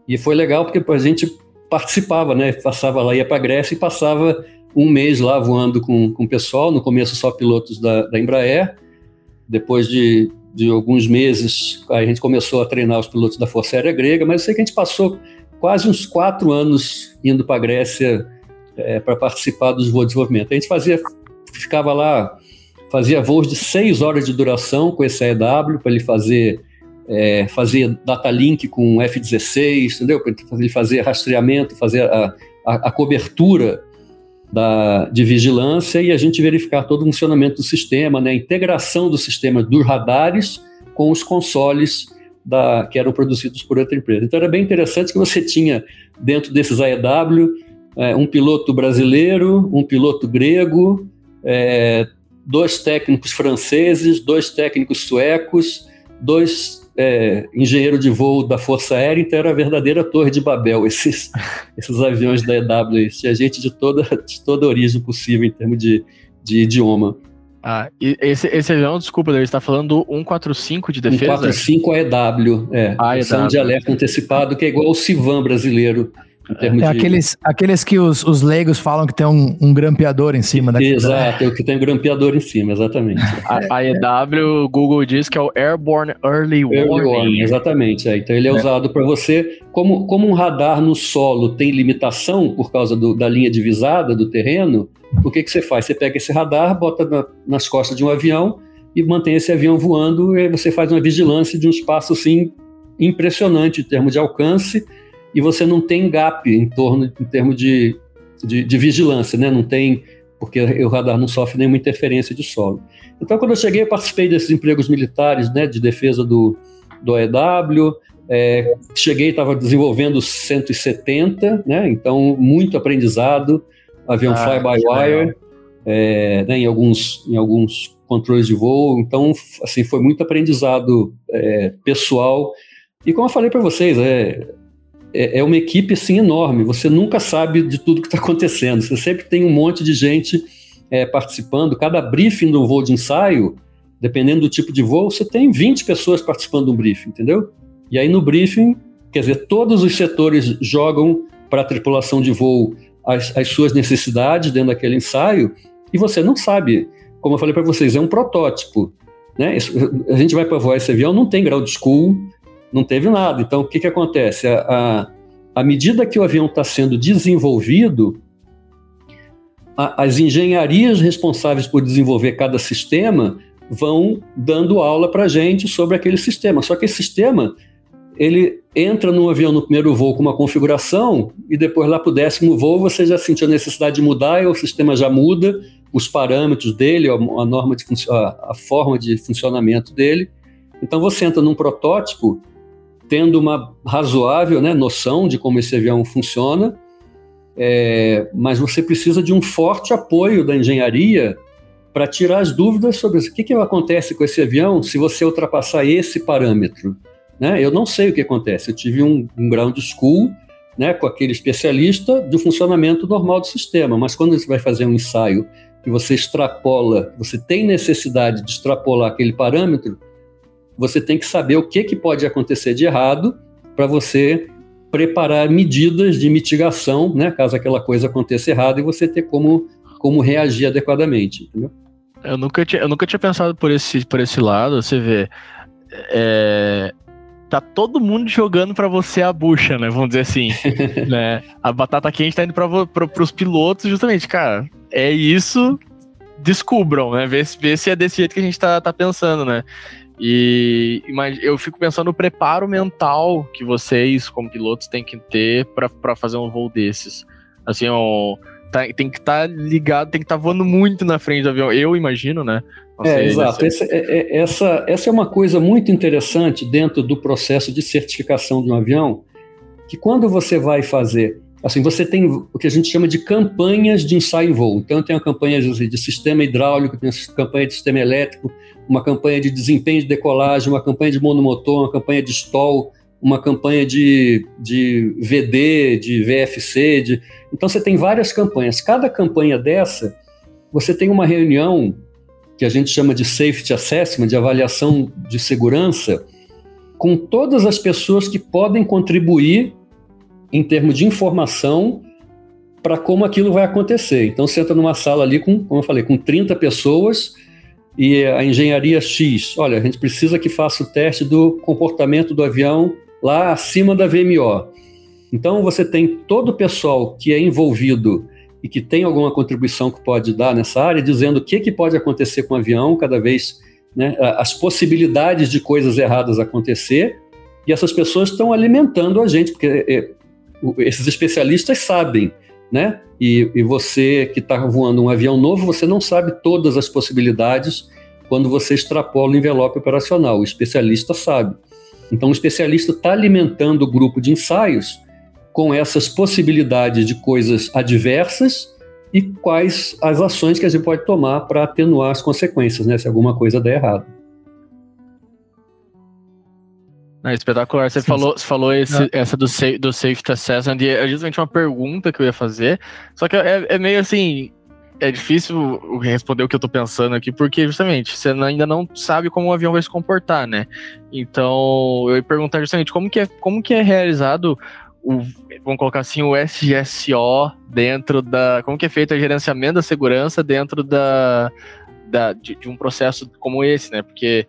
E foi legal porque a gente participava, né? Passava lá, ia para a Grécia e passava um mês lá voando com, com o pessoal. No começo, só pilotos da, da Embraer. Depois de, de alguns meses, a gente começou a treinar os pilotos da Força Aérea Grega. Mas eu sei que a gente passou quase uns quatro anos indo para a Grécia é, para participar dos voos de desenvolvimento. A gente fazia ficava lá, fazia voos de seis horas de duração com esse AEW para ele fazer é, fazer data link com F-16, entendeu? Para ele fazer rastreamento, fazer a, a, a cobertura da, de vigilância e a gente verificar todo o funcionamento do sistema, né? a integração do sistema dos radares com os consoles da, que eram produzidos por outra empresa. Então era bem interessante que você tinha dentro desses AEW é, um piloto brasileiro, um piloto grego, é, dois técnicos franceses, dois técnicos suecos, dois é, engenheiro de voo da Força Aérea, então era a verdadeira Torre de Babel, esses, esses aviões da EW. Tinha gente de toda, de toda origem possível em termos de, de idioma. Ah, esse, esse avião, desculpa, ele está falando do 145 de defesa? 145 EW, é. Ah, EW. de alerta antecipado, que é igual ao Civan brasileiro. É, de... aqueles, aqueles que os, os leigos falam que tem um, um grampeador em cima daquele. Exato, é o que tem um grampeador em cima, exatamente. a, a EW, Google diz que é o Airborne Early Warning. Early Warning exatamente. É. Então ele é, é. usado para você, como, como um radar no solo tem limitação por causa do, da linha divisada do terreno, o que, que você faz? Você pega esse radar, bota na, nas costas de um avião e mantém esse avião voando, e aí você faz uma vigilância de um espaço assim impressionante em termos de alcance e você não tem gap em torno em termos de, de, de vigilância, né? Não tem porque o radar não sofre nenhuma interferência de solo. Então, quando eu cheguei, eu participei desses empregos militares, né, de defesa do, do AEW. É, cheguei, estava desenvolvendo 170, né, então muito aprendizado, avião ah, fly-by-wire, é, né, em, alguns, em alguns controles de voo. Então, assim, foi muito aprendizado é, pessoal. E como eu falei para vocês, é, é, é, uma equipe assim enorme. Você nunca sabe de tudo que está acontecendo. Você sempre tem um monte de gente é, participando. Cada briefing do voo de ensaio, dependendo do tipo de voo, você tem 20 pessoas participando do briefing, entendeu? E aí no briefing, quer dizer, todos os setores jogam para a tripulação de voo as, as suas necessidades dentro daquele ensaio e você não sabe. Como eu falei para vocês, é um protótipo. Né? A gente vai para voar esse avião, não tem grau de school, não teve nada. Então, o que, que acontece? A, a, à medida que o avião está sendo desenvolvido, a, as engenharias responsáveis por desenvolver cada sistema vão dando aula para gente sobre aquele sistema. Só que esse sistema ele entra no avião no primeiro voo com uma configuração e depois lá para o décimo voo você já sentiu a necessidade de mudar e o sistema já muda os parâmetros dele, a norma de a, a forma de funcionamento dele. Então você entra num protótipo tendo uma razoável né, noção de como esse avião funciona, é, mas você precisa de um forte apoio da engenharia para tirar as dúvidas sobre o que, que acontece com esse avião se você ultrapassar esse parâmetro. Né? Eu não sei o que acontece. Eu tive um, um ground school né, com aquele especialista do funcionamento normal do sistema, mas quando você vai fazer um ensaio que você extrapola, você tem necessidade de extrapolar aquele parâmetro, você tem que saber o que, que pode acontecer de errado para você preparar medidas de mitigação, né, caso aquela coisa aconteça errado, e você ter como, como reagir adequadamente, entendeu? Eu nunca tinha, eu nunca tinha pensado por esse, por esse lado, você vê. É, tá todo mundo jogando para você a bucha, né? Vamos dizer assim. né? A batata quente tá indo para os pilotos, justamente, cara. É isso, descubram, né? Vê, vê se é desse jeito que a gente tá, tá pensando, né? E eu fico pensando no preparo mental que vocês, como pilotos, têm que ter para fazer um voo desses. Assim, ó, tá, tem que estar tá ligado, tem que estar tá voando muito na frente do avião. Eu imagino, né? é, exato. Essa, é, é, essa, essa é uma coisa muito interessante dentro do processo de certificação de um avião, que quando você vai fazer Assim, você tem o que a gente chama de campanhas de ensaio em voo. Então, tem a campanha de sistema hidráulico, tem a campanha de sistema elétrico, uma campanha de desempenho de decolagem, uma campanha de monomotor, uma campanha de stall, uma campanha de, de VD, de VFC. De... Então, você tem várias campanhas. Cada campanha dessa, você tem uma reunião que a gente chama de Safety Assessment, de avaliação de segurança, com todas as pessoas que podem contribuir em termos de informação para como aquilo vai acontecer. Então você entra numa sala ali com, como eu falei, com 30 pessoas e a engenharia X, olha, a gente precisa que faça o teste do comportamento do avião lá acima da VMO. Então você tem todo o pessoal que é envolvido e que tem alguma contribuição que pode dar nessa área, dizendo o que, que pode acontecer com o avião cada vez né, as possibilidades de coisas erradas acontecer, e essas pessoas estão alimentando a gente, porque é, esses especialistas sabem, né? E, e você que está voando um avião novo, você não sabe todas as possibilidades quando você extrapola o envelope operacional. O especialista sabe. Então, o especialista está alimentando o grupo de ensaios com essas possibilidades de coisas adversas e quais as ações que a gente pode tomar para atenuar as consequências, né, se alguma coisa der errado. É espetacular. Você sim, falou, falou esse, é. essa do, do Safety Assessment, e é justamente uma pergunta que eu ia fazer, só que é, é meio assim, é difícil responder o que eu tô pensando aqui, porque justamente você ainda não sabe como o avião vai se comportar, né? Então, eu ia perguntar justamente como que é, como que é realizado o, vamos colocar assim, o SGSO dentro da. Como que é feito o gerenciamento da segurança dentro da, da de, de um processo como esse, né? Porque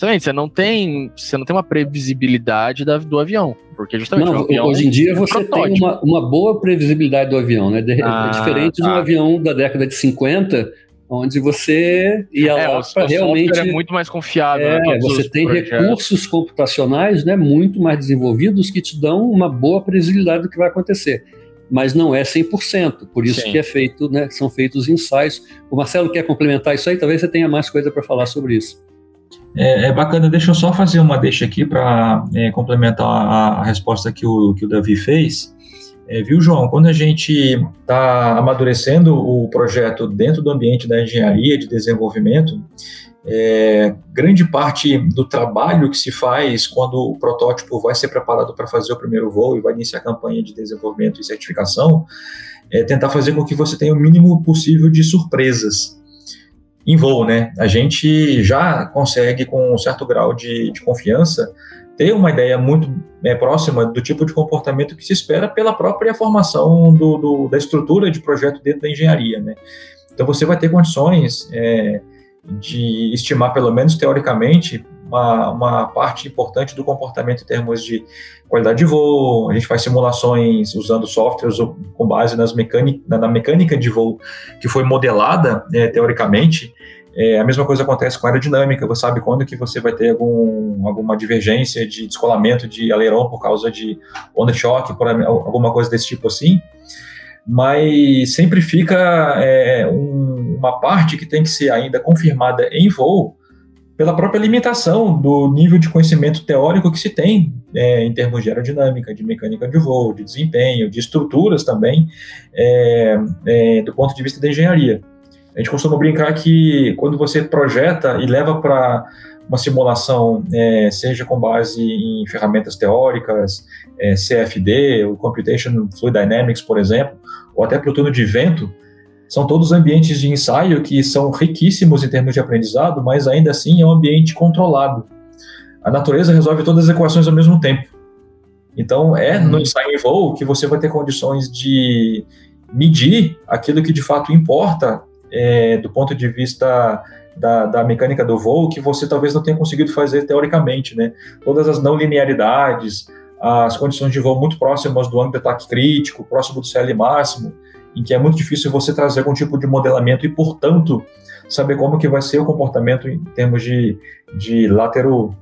justamente você não tem você não tem uma previsibilidade da, do avião porque justamente não, avião hoje em dia é você tem uma, uma boa previsibilidade do avião né de, ah, é diferente tá. de um tá. avião da década de 50 onde você ia é, lá para realmente é muito mais confiável é, né, você tem projetos. recursos computacionais né muito mais desenvolvidos que te dão uma boa previsibilidade do que vai acontecer mas não é 100%, por isso Sim. que é feito, né, são feitos ensaios. O Marcelo quer complementar isso aí, talvez você tenha mais coisa para falar sobre isso. É, é, bacana, deixa eu só fazer uma deixa aqui para é, complementar a, a, resposta que o, que o Davi fez. É, viu, João? Quando a gente está amadurecendo o projeto dentro do ambiente da engenharia de desenvolvimento, é, grande parte do trabalho que se faz quando o protótipo vai ser preparado para fazer o primeiro voo e vai iniciar a campanha de desenvolvimento e certificação é tentar fazer com que você tenha o mínimo possível de surpresas em voo, né? A gente já consegue, com um certo grau de, de confiança, ter uma ideia muito é, próxima do tipo de comportamento que se espera pela própria formação do, do, da estrutura de projeto dentro da engenharia, né? Então você vai ter condições é, de estimar, pelo menos teoricamente, uma, uma, parte importante do comportamento em termos de qualidade de voo. A gente faz simulações usando softwares com base nas mecânica, na mecânica de voo que foi modelada é, teoricamente. É, a mesma coisa acontece com a aerodinâmica. Você sabe quando que você vai ter algum, alguma divergência de descolamento de aileron por causa de onda de choque, por alguma coisa desse tipo assim. Mas sempre fica é, um, uma parte que tem que ser ainda confirmada em voo pela própria limitação do nível de conhecimento teórico que se tem é, em termos de aerodinâmica, de mecânica de voo, de desempenho, de estruturas também, é, é, do ponto de vista da engenharia. A gente costuma brincar que quando você projeta e leva para uma simulação, é, seja com base em ferramentas teóricas, é, CFD, o Computation Fluid Dynamics, por exemplo, ou até para o túnel de vento, são todos ambientes de ensaio que são riquíssimos em termos de aprendizado, mas ainda assim é um ambiente controlado. A natureza resolve todas as equações ao mesmo tempo. Então, é no uhum. ensaio em voo que você vai ter condições de medir aquilo que de fato importa é, do ponto de vista da, da, mecânica do voo, que você talvez não tenha conseguido fazer teoricamente, né? Todas as não linearidades, as condições de voo muito próximas do ângulo de ataque crítico, próximo do CL máximo, em que é muito difícil você trazer algum tipo de modelamento e, portanto, saber como que vai ser o comportamento em termos de, de látero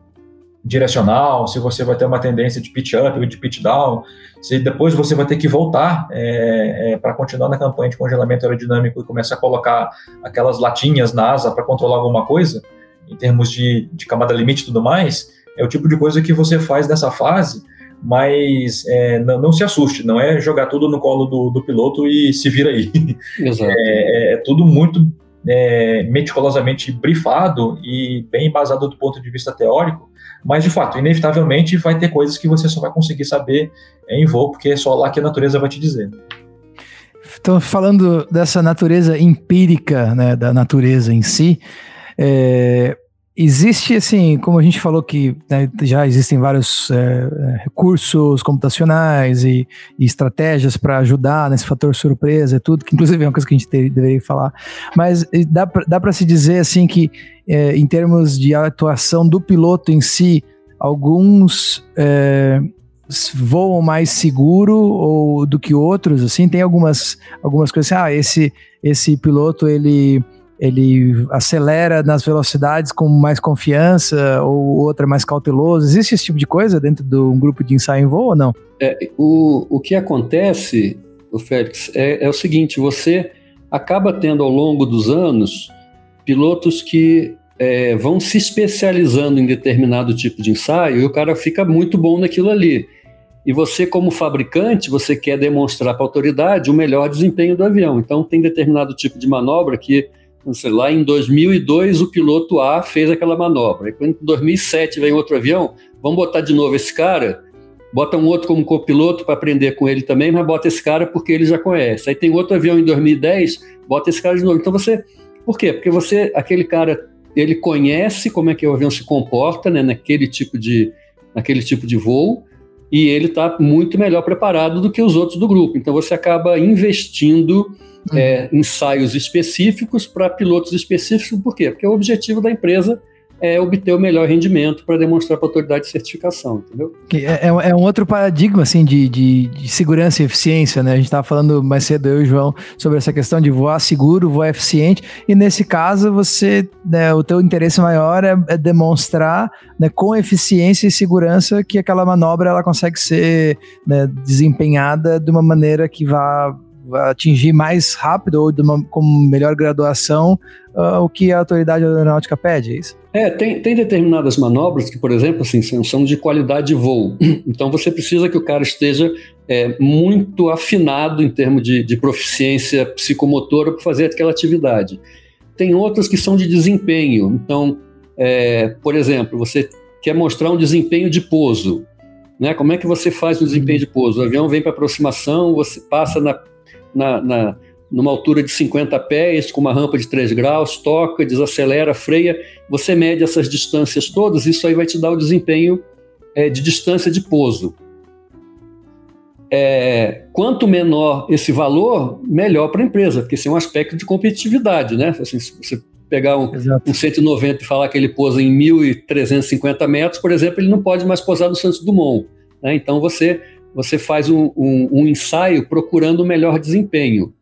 direcional, se você vai ter uma tendência de pitch up ou de pitch down, se depois você vai ter que voltar é, é, para continuar na campanha de congelamento aerodinâmico e começar a colocar aquelas latinhas na asa para controlar alguma coisa, em termos de, de camada limite e tudo mais, é o tipo de coisa que você faz nessa fase mas é, não, não, se assuste, não é jogar tudo no colo do, do piloto e se vira aí. Exato. É, é tudo muito é, meticulosamente brifado e bem embasado do ponto de vista teórico, mas de fato, inevitavelmente vai ter coisas que você só vai conseguir saber em voo, porque é só lá que a natureza vai te dizer. Então, falando dessa natureza empírica, né, da natureza em si, é, Existe, assim, como a gente falou que né, já existem vários é, recursos computacionais e, e estratégias para ajudar nesse fator surpresa e tudo, que inclusive é uma coisa que a gente deveria falar, mas dá, dá para se dizer, assim, que é, em termos de atuação do piloto em si, alguns é, voam mais seguro ou do que outros, assim, tem algumas, algumas coisas assim, ah, esse, esse piloto, ele ele acelera nas velocidades com mais confiança ou outra mais cauteloso? Existe esse tipo de coisa dentro de um grupo de ensaio em voo ou não? É, o, o que acontece, o Félix, é, é o seguinte: você acaba tendo ao longo dos anos pilotos que é, vão se especializando em determinado tipo de ensaio e o cara fica muito bom naquilo ali. E você, como fabricante, você quer demonstrar para a autoridade o melhor desempenho do avião. Então, tem determinado tipo de manobra que, sei lá, em 2002 o piloto A fez aquela manobra. E quando em 2007 vem outro avião, vamos botar de novo esse cara, bota um outro como copiloto para aprender com ele também, mas bota esse cara porque ele já conhece. Aí tem outro avião em 2010, bota esse cara de novo. Então você, por quê? Porque você, aquele cara, ele conhece como é que o avião se comporta, né, naquele tipo de, naquele tipo de voo e ele está muito melhor preparado do que os outros do grupo. Então você acaba investindo uhum. é, ensaios específicos para pilotos específicos. Por quê? Porque o objetivo da empresa é obter o melhor rendimento para demonstrar para a autoridade de certificação, entendeu? É, é, é, um outro paradigma, assim, de, de, de segurança e eficiência, né? A gente estava falando mais cedo, eu e o João, sobre essa questão de voar seguro, voar eficiente, e nesse caso, você, né, o teu interesse maior é, é demonstrar, né, com eficiência e segurança que aquela manobra, ela consegue ser né, desempenhada de uma maneira que vá atingir mais rápido ou uma, com melhor graduação uh, o que a autoridade aeronáutica pede, é isso? É, tem, tem determinadas manobras que, por exemplo, assim, são de qualidade de voo. Então você precisa que o cara esteja é, muito afinado em termos de, de proficiência psicomotora para fazer aquela atividade. Tem outras que são de desempenho. Então, é, por exemplo, você quer mostrar um desempenho de pouso. Né? Como é que você faz o desempenho de pouso? O avião vem para aproximação, você passa na, na, na numa altura de 50 pés, com uma rampa de 3 graus, toca, desacelera, freia, você mede essas distâncias todas, isso aí vai te dar o desempenho é, de distância de pouso. É, quanto menor esse valor, melhor para a empresa, porque esse é um aspecto de competitividade, né? Assim, se você pegar um, um 190 e falar que ele pousa em 1.350 metros, por exemplo, ele não pode mais pousar no Santos Dumont. Né? Então você, você faz um, um, um ensaio procurando o melhor desempenho.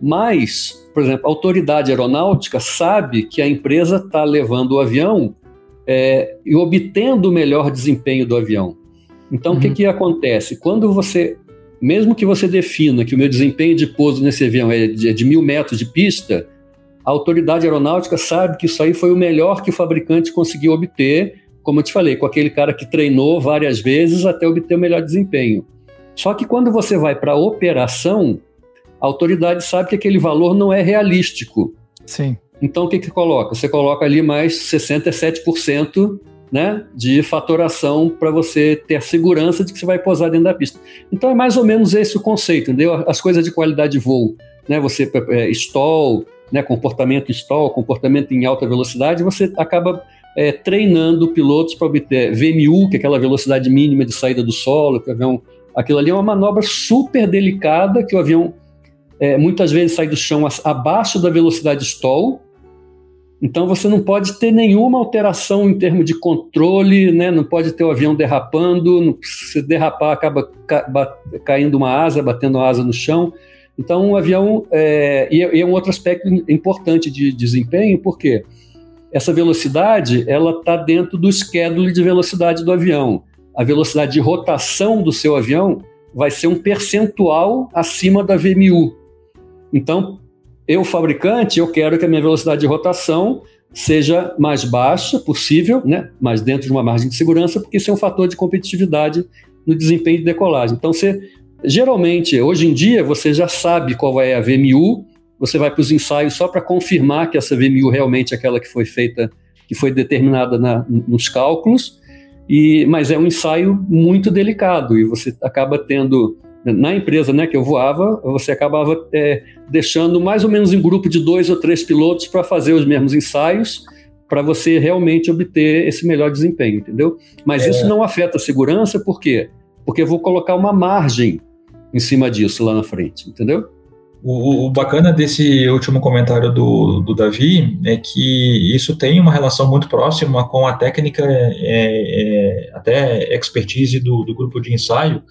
Mas, por exemplo, a autoridade aeronáutica sabe que a empresa está levando o avião é, e obtendo o melhor desempenho do avião. Então, uhum. o que, uhum. que acontece? Quando você, mesmo que você defina que o meu desempenho de pouso nesse avião é de, é de mil metros de pista, a autoridade aeronáutica sabe que isso aí foi o melhor que o fabricante conseguiu obter, como eu te falei, com aquele cara que treinou várias vezes até obter o melhor desempenho. Só que quando você vai para a operação, a autoridade sabe que aquele valor não é realístico. Sim. Então, o que, que coloca? Você coloca ali mais 67% né, de fatoração para você ter a segurança de que você vai posar dentro da pista. Então, é mais ou menos esse o conceito, entendeu? As coisas de qualidade de voo, né, você é, stall, né, comportamento stall, comportamento em alta velocidade, você acaba é, treinando pilotos para obter VMU, que é aquela velocidade mínima de saída do solo, que o avião, aquilo ali é uma manobra super delicada que o avião é, muitas vezes sai do chão abaixo da velocidade stall. Então você não pode ter nenhuma alteração em termos de controle, né? não pode ter o avião derrapando, se derrapar acaba ca caindo uma asa, batendo a asa no chão. Então o avião, é, e, é, é um outro aspecto importante de desempenho, porque essa velocidade ela está dentro do schedule de velocidade do avião. A velocidade de rotação do seu avião vai ser um percentual acima da VMU, então, eu, fabricante, eu quero que a minha velocidade de rotação seja mais baixa possível, né? mas dentro de uma margem de segurança, porque isso é um fator de competitividade no desempenho de decolagem. Então, você, geralmente, hoje em dia, você já sabe qual é a VMU, você vai para os ensaios só para confirmar que essa VMU realmente é aquela que foi feita, que foi determinada na, nos cálculos, e, mas é um ensaio muito delicado e você acaba tendo na empresa né, que eu voava, você acabava é, deixando mais ou menos em grupo de dois ou três pilotos para fazer os mesmos ensaios, para você realmente obter esse melhor desempenho, entendeu? Mas é. isso não afeta a segurança, por quê? Porque eu vou colocar uma margem em cima disso lá na frente, entendeu? O, o, bacana desse último comentário do, do Davi é que isso tem uma relação muito próxima com a técnica, é, é, até expertise do, do grupo de ensaio,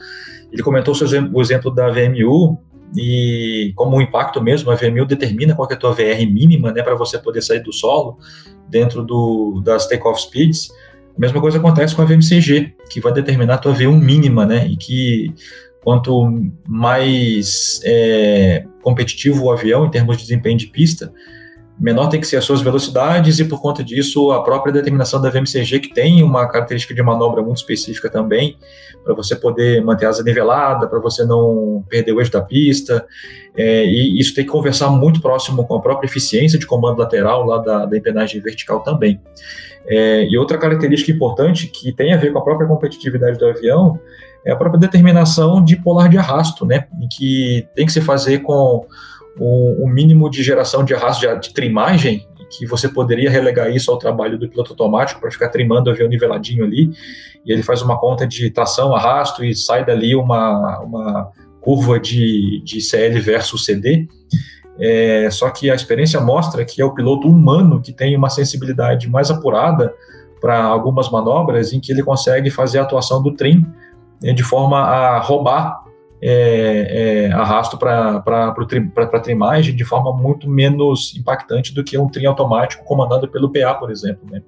ele comentou o exemplo da VMU, e como um impacto mesmo, a VMU determina qual é a tua VR mínima, né, para você poder sair do solo dentro do, das takeoff speeds. A mesma coisa acontece com a VMCG, que vai determinar a tua V1 mínima, né, e que quanto mais é, competitivo o avião em termos de desempenho de pista, menor tem que ser as suas velocidades e por conta disso a própria determinação da VMCG que tem uma característica de manobra muito específica também para você poder manter a asa nivelada, para você não perder o eixo da pista é, e isso tem que conversar muito próximo com a própria eficiência de comando lateral lá da, da empenagem vertical também. É, e outra característica importante que tem a ver com a própria competitividade do avião é a própria determinação de polar de arrasto, né, em que tem que se fazer com o, o mínimo de geração de arrasto de, de trimagem, que você poderia relegar isso ao trabalho do piloto automático para ficar trimando o avião niveladinho ali, e ele faz uma conta de tração, arrasto e sai dali uma, uma curva de, de CL versus CD. É, só que a experiência mostra que é o piloto humano que tem uma sensibilidade mais apurada para algumas manobras em que ele consegue fazer a atuação do trim de forma a roubar é, é, arrasto para a trimagem de forma muito menos impactante do que um trim automático comandado pelo PA, por exemplo. Né?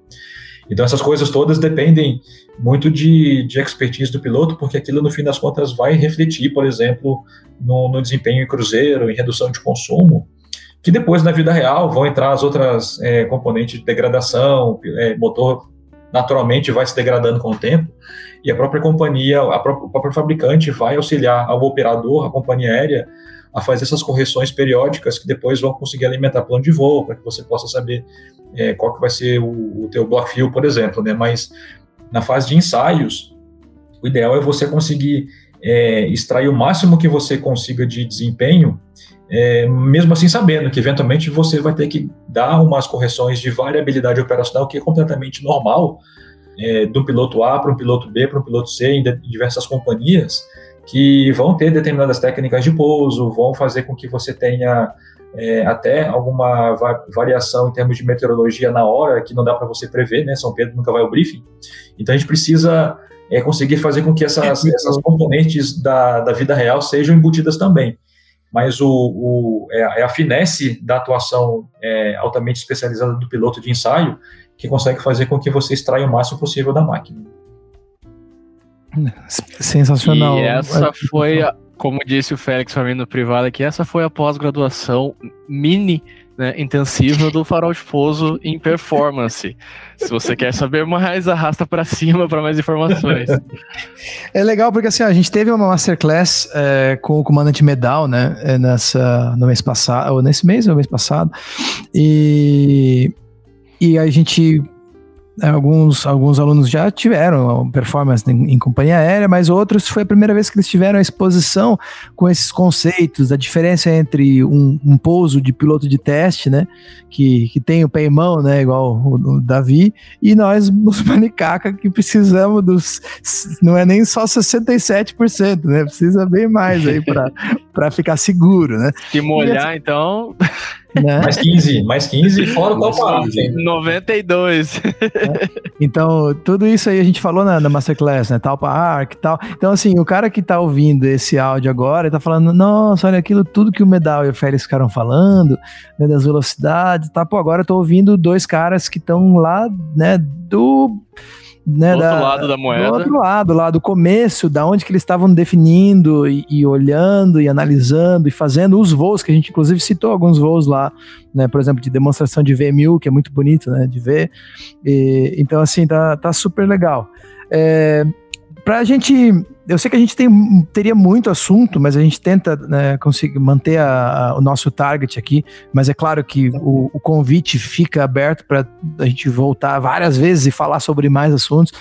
Então, essas coisas todas dependem muito de, de expertise do piloto, porque aquilo, no fim das contas, vai refletir, por exemplo, no, no desempenho em cruzeiro, em redução de consumo, que depois, na vida real, vão entrar as outras é, componentes de degradação, é, motor naturalmente vai se degradando com o tempo, e a própria companhia, a própria, o próprio fabricante vai auxiliar ao operador, a companhia aérea, a fazer essas correções periódicas que depois vão conseguir alimentar plano de voo, para que você possa saber é, qual que vai ser o, o teu fuel, por exemplo, né? Mas na fase de ensaios, o ideal é você conseguir é, extrair o máximo que você consiga de desempenho, é, mesmo assim sabendo que eventualmente você vai ter que dar umas correções de variabilidade operacional que é completamente normal, é, do piloto A para um piloto B para um piloto C em, diversas companhias que vão ter determinadas técnicas de pouso, vão fazer com que você tenha é, até alguma va variação em termos de meteorologia na hora que não dá para você prever, né? São Pedro nunca vai ao briefing. Então a gente precisa é, conseguir fazer com que essas, é, essas componentes da, da vida real sejam embutidas também. Mas o, o é, é a finesse da atuação é, altamente especializada do piloto de ensaio que consegue fazer com que você extraia o máximo possível da máquina. Sensacional. E essa foi, a, como disse o Félix para mim no privado aqui, essa foi a pós-graduação mini né, intensiva do Farol de Pouso em performance. Se você quer saber mais, arrasta para cima para mais informações. É legal porque assim, a gente teve uma masterclass é, com o comandante Medal, né, é, nessa, no mês passado, ou nesse mês ou mês passado, e e a gente né, alguns, alguns alunos já tiveram performance em, em, companhia aérea, mas outros foi a primeira vez que eles tiveram a exposição com esses conceitos, a diferença entre um, um pouso de piloto de teste, né, que, que tem o pé em mão, né, igual o, o Davi, e nós, os manicaca, que precisamos dos, não é nem só 67%, né, precisa bem mais aí para ficar seguro, né. Se molhar, então... Né? Mais 15, mais 15 fora o top 92. É. Então, tudo isso aí a gente falou na, na Masterclass, né? Talpa Arc e tal. Então, assim, o cara que tá ouvindo esse áudio agora, tá falando, nossa, olha aquilo tudo que o Medal e o Félix ficaram falando, né, das velocidades, tá? Pô, agora eu tô ouvindo dois caras que estão lá, né, do né, do outro da, lado da moeda. Do outro lado, lá do começo, da onde que eles estavam definindo e, e, olhando e analisando e fazendo os voos, que a gente inclusive citou alguns voos lá, né, por exemplo, de demonstração de V1000, que é muito bonito, né, de ver. E, então, assim, tá, tá super legal. É, pra gente eu sei que a gente tem, teria muito assunto, mas a gente tenta né, conseguir manter a, a, o nosso target aqui. Mas é claro que o, o convite fica aberto para a gente voltar várias vezes e falar sobre mais assuntos.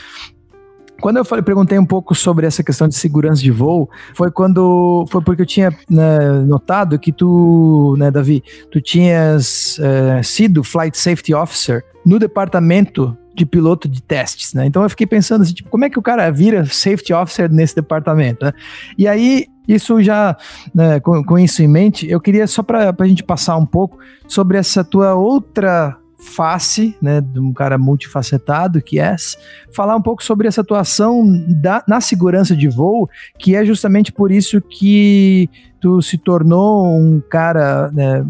Quando eu falei, perguntei um pouco sobre essa questão de segurança de voo, foi quando foi porque eu tinha né, notado que tu, né, Davi, tu tinhas é, sido flight safety officer no departamento de piloto de testes, né? Então eu fiquei pensando assim, tipo, como é que o cara vira safety officer nesse departamento, né? E aí, isso já, né, com, com, isso em mente, eu queria só para a gente passar um pouco sobre essa tua outra face, né, de um cara multifacetado que é, falar um pouco sobre essa atuação da, na segurança de voo, que é justamente por isso que tu se tornou um cara né,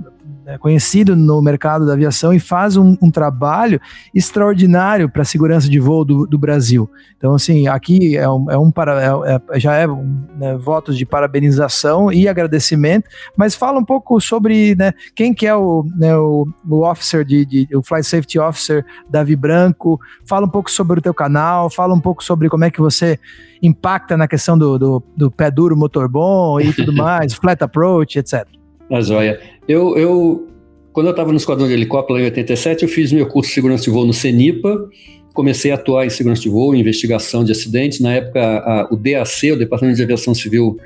conhecido no mercado da aviação e faz um, um trabalho extraordinário para a segurança de voo do, do, Brasil. Então, assim, aqui é um, é um para, é, é, já é um, né, votos de parabenização e agradecimento, mas fala um pouco sobre né, quem que é o, né, o, o officer de, de, o Flight Safety Officer Davi Branco, fala um pouco sobre o teu canal, fala um pouco sobre como é que você impacta na questão do, do, do pé duro, motor bom e tudo mais, flat approach, etc. A joia. Eu, eu, quando eu estava no Esquadrão de Helicóptero em 87, eu fiz meu curso de segurança de voo no CENIPA, comecei a atuar em segurança de voo, investigação de acidentes. Na época, a, o DAC, o Departamento de Aviação Civil,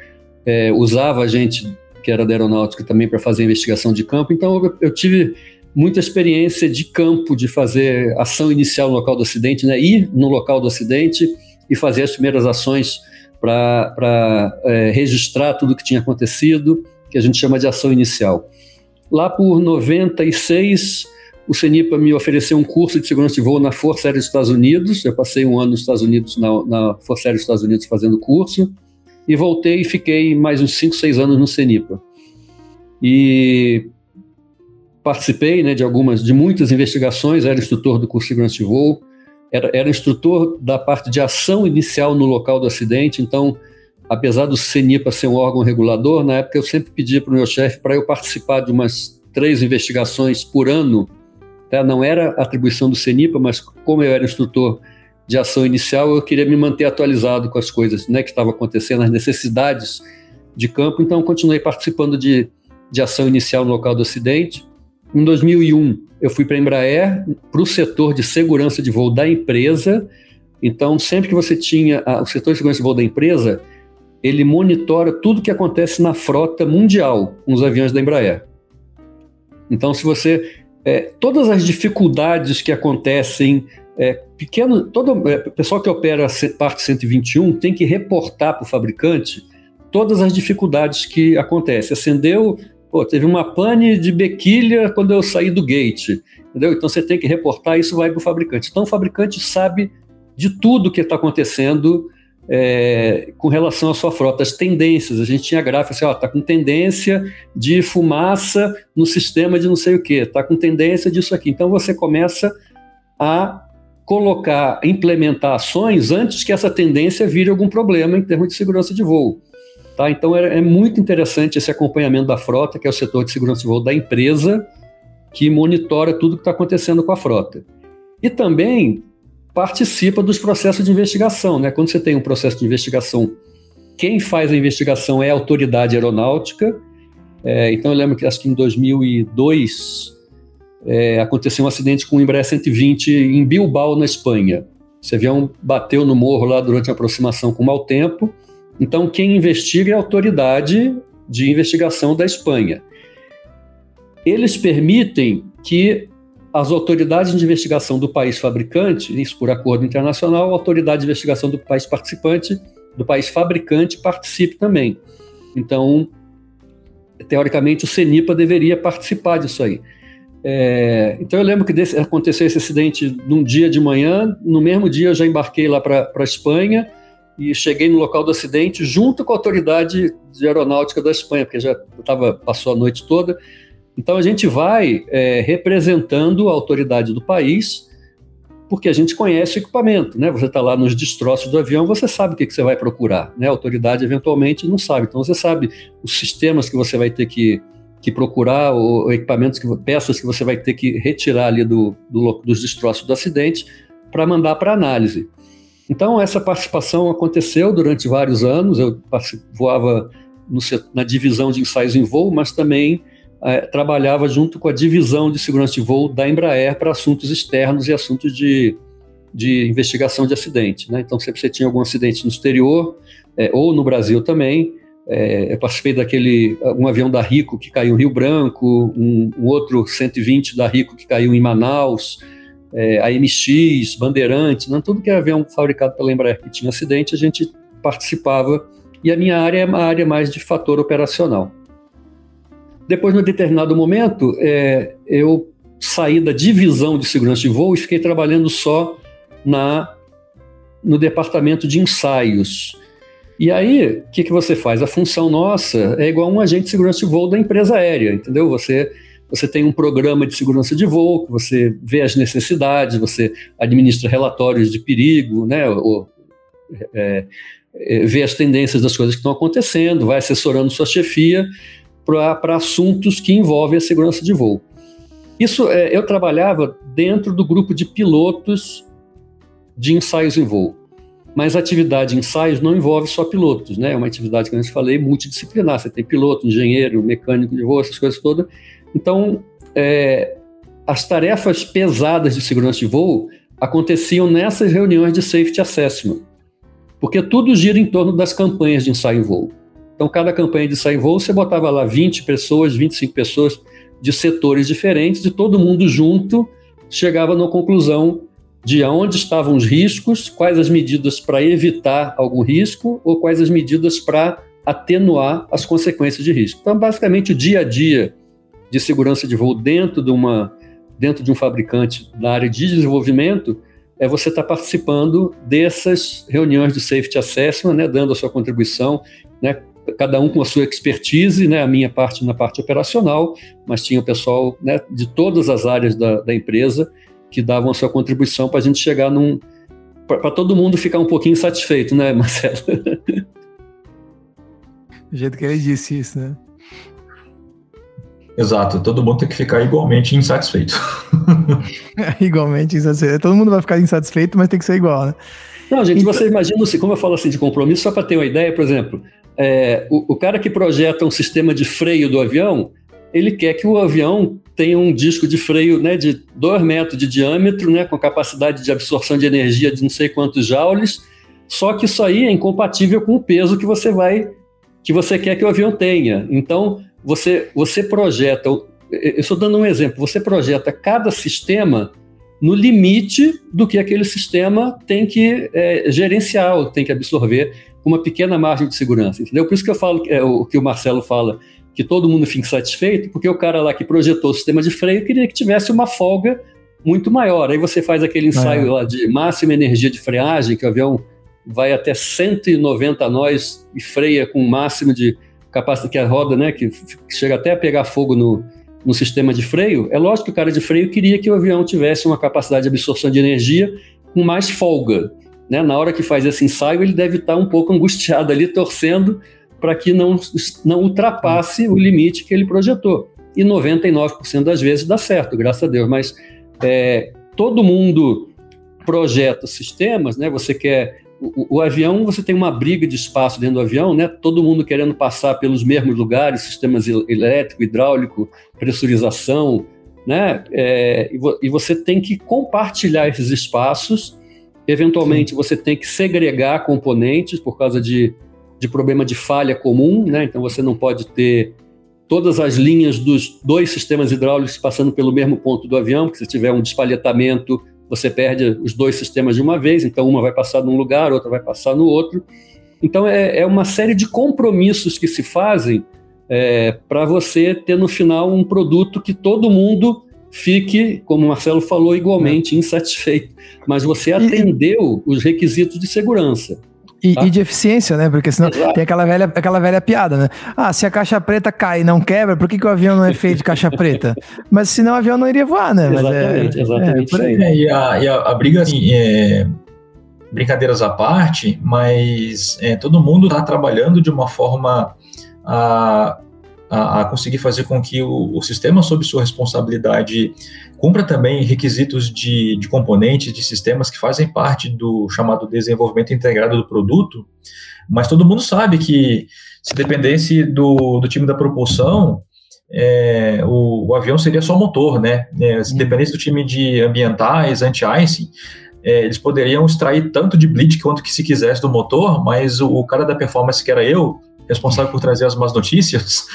é, usava a gente, que era da aeronáutica, também para fazer investigação de campo. Então, eu, eu, tive muita experiência de campo, de fazer ação inicial no local do acidente, né? ir no local do acidente e fazer as primeiras ações para é, registrar tudo o que tinha acontecido que a gente chama de ação inicial. Lá por 96, o CENIPA me ofereceu um curso de segurança de voo na Força Aérea dos Estados Unidos. Eu passei um ano nos Estados Unidos, na, na Força Aérea dos Estados Unidos, fazendo curso. E voltei e fiquei mais uns 5, 6 anos no CENIPA. E participei né, de algumas, de muitas investigações, era instrutor do curso de segurança de voo, era, era instrutor da parte de ação inicial no local do acidente, então apesar do CENIPA ser um órgão regulador, na época eu sempre pedia para o meu chefe para eu participar de umas três investigações por ano. Tá? Não era atribuição do CENIPA, mas como eu era instrutor de ação inicial, eu queria me manter atualizado com as coisas né, que estavam acontecendo, as necessidades de campo, então continuei participando de, de ação inicial no local do acidente. Em 2001, eu fui para a Embraer, para o setor de segurança de voo da empresa. Então, sempre que você tinha a, o setor de segurança de voo da empresa, ele monitora tudo que acontece na frota mundial com os aviões da Embraer. Então, se você é, todas as dificuldades que acontecem, é, pequeno, todo é, pessoal que opera a parte 121 tem que reportar para o fabricante todas as dificuldades que acontecem. Acendeu, pô, teve uma pane de bequilha quando eu saí do gate, entendeu? Então você tem que reportar, isso vai para o fabricante. Então o fabricante sabe de tudo que está acontecendo é, com relação à sua frota, as tendências. A gente tinha gráfico assim, ó, tá com tendência de fumaça no sistema de não sei o que, tá com tendência disso aqui. Então você começa a colocar, implementar ações antes que essa tendência vire algum problema em termos de segurança de voo. Tá? Então é, é muito interessante esse acompanhamento da frota, que é o setor de segurança de voo da empresa, que monitora tudo que está acontecendo com a frota. E também participa dos processos de investigação. Né? Quando você tem um processo de investigação, quem faz a investigação é a autoridade aeronáutica. É, então eu lembro que acho que em 2002 é, aconteceu um acidente com o Embraer 120 em Bilbao, na Espanha. Esse avião bateu no morro lá durante a aproximação com mau tempo. Então quem investiga é a autoridade de investigação da Espanha. Eles permitem que as autoridades de investigação do país fabricante, isso por acordo internacional, a autoridade de investigação do país participante, do país fabricante, participe também. Então, teoricamente, o CENIPA deveria participar disso aí. É, então, eu lembro que desse, aconteceu esse acidente num dia de manhã, no mesmo dia eu já embarquei lá para a Espanha e cheguei no local do acidente junto com a autoridade de aeronáutica da Espanha, porque já tava, passou a noite toda. Então a gente vai é, representando a autoridade do país, porque a gente conhece o equipamento, né? Você está lá nos destroços do avião, você sabe o que, que, você vai procurar, né? A autoridade eventualmente não sabe, então você sabe os sistemas que você vai ter que, que procurar, ou equipamentos, que, peças que você vai ter que retirar ali do, do dos destroços do acidente para mandar para análise. Então essa participação aconteceu durante vários anos. Eu voava no, na divisão de ensaios em voo, mas também é, trabalhava junto com a divisão de segurança de voo da Embraer para assuntos externos e assuntos de, de investigação de acidente. Né? Então, sempre você tinha algum acidente no exterior, é, ou no Brasil também, é, eu participei daquele, um avião da Rico que caiu em Rio Branco, um, um outro 120 da Rico que caiu em Manaus, é, a MX, Bandeirantes, né? tudo que era avião fabricado pela Embraer que tinha acidente, a gente participava, e a minha área é uma área mais de fator operacional. Depois, num determinado momento, é, eu saí da divisão de segurança de voo e fiquei trabalhando só na no departamento de ensaios. E aí, o que, que você faz? A função nossa é igual um agente de segurança de voo da empresa aérea, entendeu? Você, você tem um programa de segurança de voo, você vê as necessidades, você administra relatórios de perigo, né? Ou, é, é, vê as tendências das coisas que estão acontecendo, vai assessorando sua chefia para assuntos que envolvem a segurança de voo. Isso, é, eu trabalhava dentro do grupo de pilotos de ensaios em voo. Mas a atividade de ensaios não envolve só pilotos, né? É uma atividade que eu falei multidisciplinar. Você tem piloto, engenheiro, mecânico de voo, essas coisas todas. Então, é, as tarefas pesadas de segurança de voo aconteciam nessas reuniões de safety assessment, porque tudo gira em torno das campanhas de ensaio em voo. Então, cada campanha de em voo, você botava lá 20 pessoas, 25 pessoas de setores diferentes, e todo mundo junto chegava na conclusão de onde estavam os riscos, quais as medidas para evitar algum risco ou quais as medidas para atenuar as consequências de risco. Então, basicamente, o dia a dia de segurança de voo dentro de, uma, dentro de um fabricante da área de desenvolvimento é você estar tá participando dessas reuniões de safety assessment, né, dando a sua contribuição, né, cada um com a sua expertise, né, a minha parte na parte operacional, mas tinha o pessoal né, de todas as áreas da, da empresa que davam a sua contribuição para a gente chegar num. para todo mundo ficar um pouquinho satisfeito, né, Marcelo? Do jeito que ele disse isso, né? Exato, todo mundo tem que ficar igualmente insatisfeito. igualmente insatisfeito. Todo mundo vai ficar insatisfeito, mas tem que ser igual, né? Não, gente, então... você imagina, assim, como eu falo assim de compromisso, só para ter uma ideia, por exemplo, é, o, o, cara que projeta um sistema de freio do avião, ele quer que o avião tenha um disco de freio né, de 2 metros de diâmetro, né, com capacidade de absorção de energia de não sei quantos joules, só que isso aí é incompatível com o peso que você vai, que você quer que o avião tenha. Então, você, você projeta, eu estou dando um exemplo, você projeta cada sistema no limite do que aquele sistema tem que é, gerenciar, tem que absorver com uma pequena margem de segurança, entendeu? Por isso que eu falo, é, o que o Marcelo fala, que todo mundo fique satisfeito, porque o cara lá que projetou o sistema de freio queria que tivesse uma folga muito maior. Aí você faz aquele ensaio é. lá de máxima energia de freagem, que o avião vai até 190 nós e freia com o máximo de capacidade que a roda, né, que chega até a pegar fogo no, no sistema de freio. É lógico que o cara de freio queria que o avião tivesse uma capacidade de absorção de energia com mais folga. Né? Na hora que faz esse ensaio, ele deve estar um pouco angustiado ali, torcendo para que não, não ultrapasse o limite que ele projetou. E 99% das vezes dá certo, graças a Deus. Mas é, todo mundo projeta sistemas, né? Você quer o, o, avião, você tem uma briga de espaço dentro do avião, né? Todo mundo querendo passar pelos mesmos lugares, sistemas elétrico, hidráulico, pressurização, né? É, e, vo, e, você tem que compartilhar esses espaços. Eventualmente, Sim. você tem que segregar componentes por causa de de problema de falha comum, né? Então você não pode ter todas as linhas dos dois sistemas hidráulicos passando pelo mesmo ponto do avião, porque se tiver um despalhetamento, você perde os dois sistemas de uma vez, então uma vai passar num lugar, outra vai passar no outro. Então é, é uma série de compromissos que se fazem é, para você ter no final um produto que todo mundo fique, como o Marcelo falou, igualmente é. insatisfeito, mas você atendeu os requisitos de segurança. E, tá? e, de eficiência, né? Porque senão Exato. tem aquela velha, aquela velha piada, né? Ah, se a caixa preta cai e não quebra, por que, que o avião não é feito de caixa preta? Mas senão o avião não iria voar, né? Mas exatamente, é, exatamente. É, é, e, a, e a, a, briga, assim, é, brincadeiras à parte, mas é, todo mundo está trabalhando de uma forma a, a, a, conseguir fazer com que o, o sistema sob sua responsabilidade cumpra também requisitos de, de componentes, de sistemas que fazem parte do chamado desenvolvimento integrado do produto, mas todo mundo sabe que se dependesse do, do time da propulsão, é, o, o, avião seria só motor, né? É, se dependesse do time de ambientais, anti-icing, é, eles poderiam extrair tanto de bleed quanto que se quisesse do motor, mas o, o cara da performance que era eu, responsável por trazer as más notícias,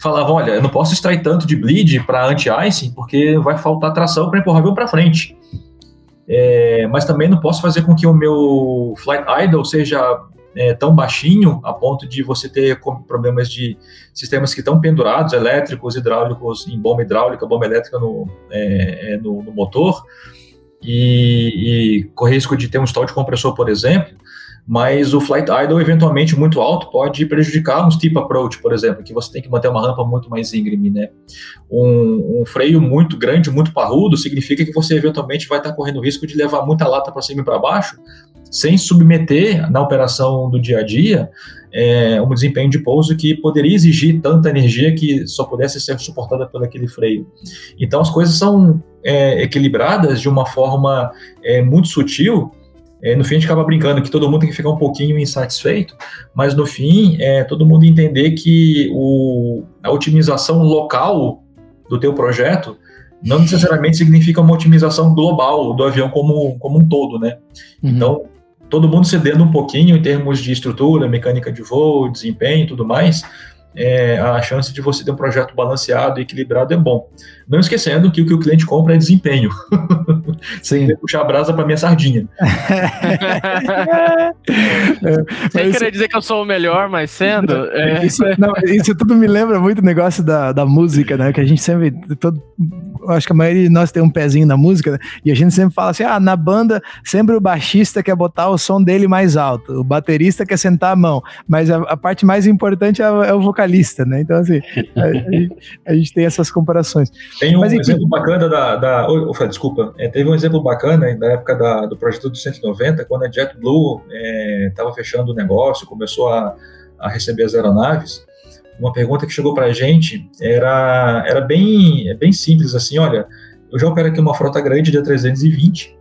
falavam: olha, eu não posso extrair tanto de bleed para anti-icing porque vai faltar tração para empurrar avião para frente. É, mas também não posso fazer com que o meu flight idle seja é, tão baixinho a ponto de você ter problemas de sistemas que estão pendurados, elétricos, hidráulicos, em bomba hidráulica, bomba elétrica no, é, é no, no motor, e, e correr risco de ter um stall de compressor, por exemplo, mas o flight idle, eventualmente muito alto, pode prejudicar um steep approach, por exemplo, que você tem que manter uma rampa muito mais íngreme, né? Um, um freio muito grande, muito parrudo, significa que você eventualmente vai estar correndo o risco de levar muita lata para cima e para baixo, sem submeter na operação do dia a dia é, um desempenho de pouso que poderia exigir tanta energia que só pudesse ser suportada por aquele freio. Então as coisas são é, equilibradas de uma forma é, muito sutil é, no fim, a gente acaba brincando que todo mundo tem que ficar um pouquinho insatisfeito, mas no fim, é todo mundo entender que o, a otimização local do teu projeto não necessariamente significa uma otimização global do avião como, como um todo, né? Uhum. Então, todo mundo cedendo um pouquinho em termos de estrutura, mecânica de voo, desempenho e tudo mais, é, a chance de você ter um projeto balanceado e equilibrado é bom. Não esquecendo que o que o cliente compra é desempenho. Sim. Sem puxar a brasa para minha sardinha. Sem querer dizer que eu sou o melhor, mas sendo. É... Isso, não, isso tudo me lembra muito o negócio da, da música, né? Que a gente sempre. Todo, acho que a maioria de nós tem um pezinho na música, né? e a gente sempre fala assim: ah, na banda, sempre o baixista quer botar o som dele mais alto, o baterista quer sentar a mão, mas a, a parte mais importante é, é o vocalista né? Então, assim, a, a, gente tem essas comparações. Tem um Mas, exemplo bacana da. da oh, desculpa, é, teve um exemplo bacana da época da, do projeto do 190, quando a JetBlue estava é, fechando o negócio, começou a, a receber as aeronaves. Uma pergunta que chegou para a gente era, era bem, bem simples, assim, olha, eu já opero aqui uma frota grande de 320,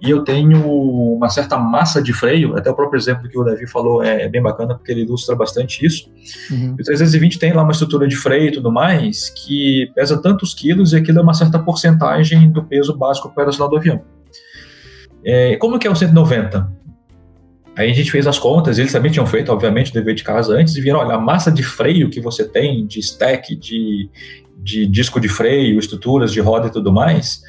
e eu tenho uma certa massa de freio, até o próprio exemplo que o Davi falou é, é bem bacana, porque ele ilustra bastante isso. Uhum. O 320 tem lá uma estrutura de freio e tudo mais, que pesa tantos quilos e aquilo é uma certa porcentagem do peso básico operacional do avião. É, como que é o 190? Aí a gente fez as contas, eles também tinham feito, obviamente, o dever de casa antes, e viram, olha, a massa de freio que você tem, de stack, de, de disco de freio, estruturas de roda e tudo mais,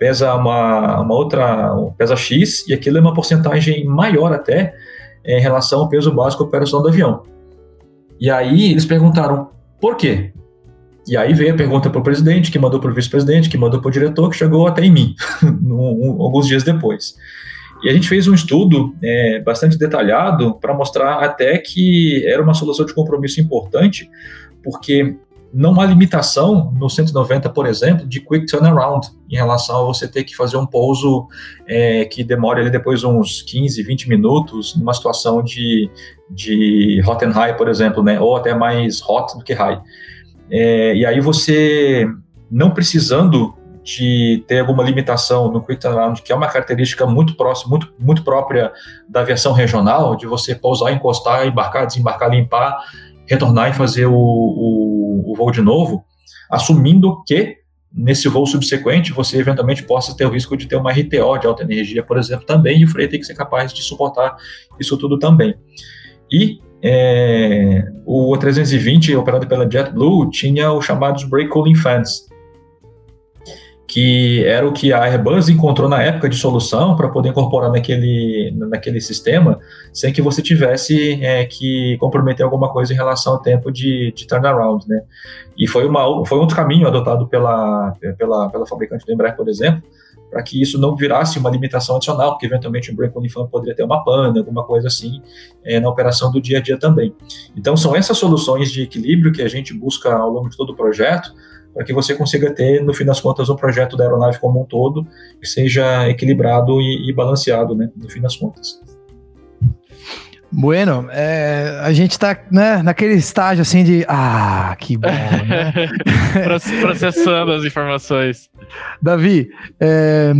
pesa uma, uma outra, pesa X, e aquilo é uma porcentagem maior até em relação ao peso básico operacional do avião. E aí eles perguntaram, por quê? E aí veio a pergunta para o presidente, que mandou para o vice-presidente, que mandou para o diretor, que chegou até em mim, alguns dias depois. E a gente fez um estudo é, bastante detalhado para mostrar até que era uma solução de compromisso importante, porque não há limitação no 190, por exemplo, de quick turnaround em relação a você ter que fazer um pouso é, que demore ali depois uns 15, 20 minutos numa situação de, de hot and high, por exemplo, né, ou até mais hot do que high. É, e aí você, não precisando de ter alguma limitação no quick turnaround, que é uma característica muito próxima, muito, muito própria da aviação regional, de você pousar, encostar, embarcar, desembarcar, limpar, retornar e fazer o, o voo de novo, assumindo que nesse voo subsequente você eventualmente possa ter o risco de ter uma RTO de alta energia, por exemplo, também, e o freio tem que ser capaz de suportar isso tudo também. E é, o 320 operado pela JetBlue tinha os chamados brake cooling fans, que era o que a Airbus encontrou na época de solução para poder incorporar naquele, naquele sistema, sem que você tivesse é, que comprometer alguma coisa em relação ao tempo de, de turnaround, né? E foi, uma, foi outro caminho adotado pela, pela, pela fabricante do Embraer, por exemplo, para que isso não virasse uma limitação adicional, porque eventualmente o break fan poderia ter uma pane, alguma coisa assim, é, na operação do dia a dia também. Então, são essas soluções de equilíbrio que a gente busca ao longo de todo o projeto, para que você consiga ter, no fim das contas, um projeto da aeronave como um todo que seja equilibrado e, e balanceado, né, no fim das contas. Bueno, é, a gente está né, naquele estágio assim de ah, que bom, né? Processando as informações. Davi, é,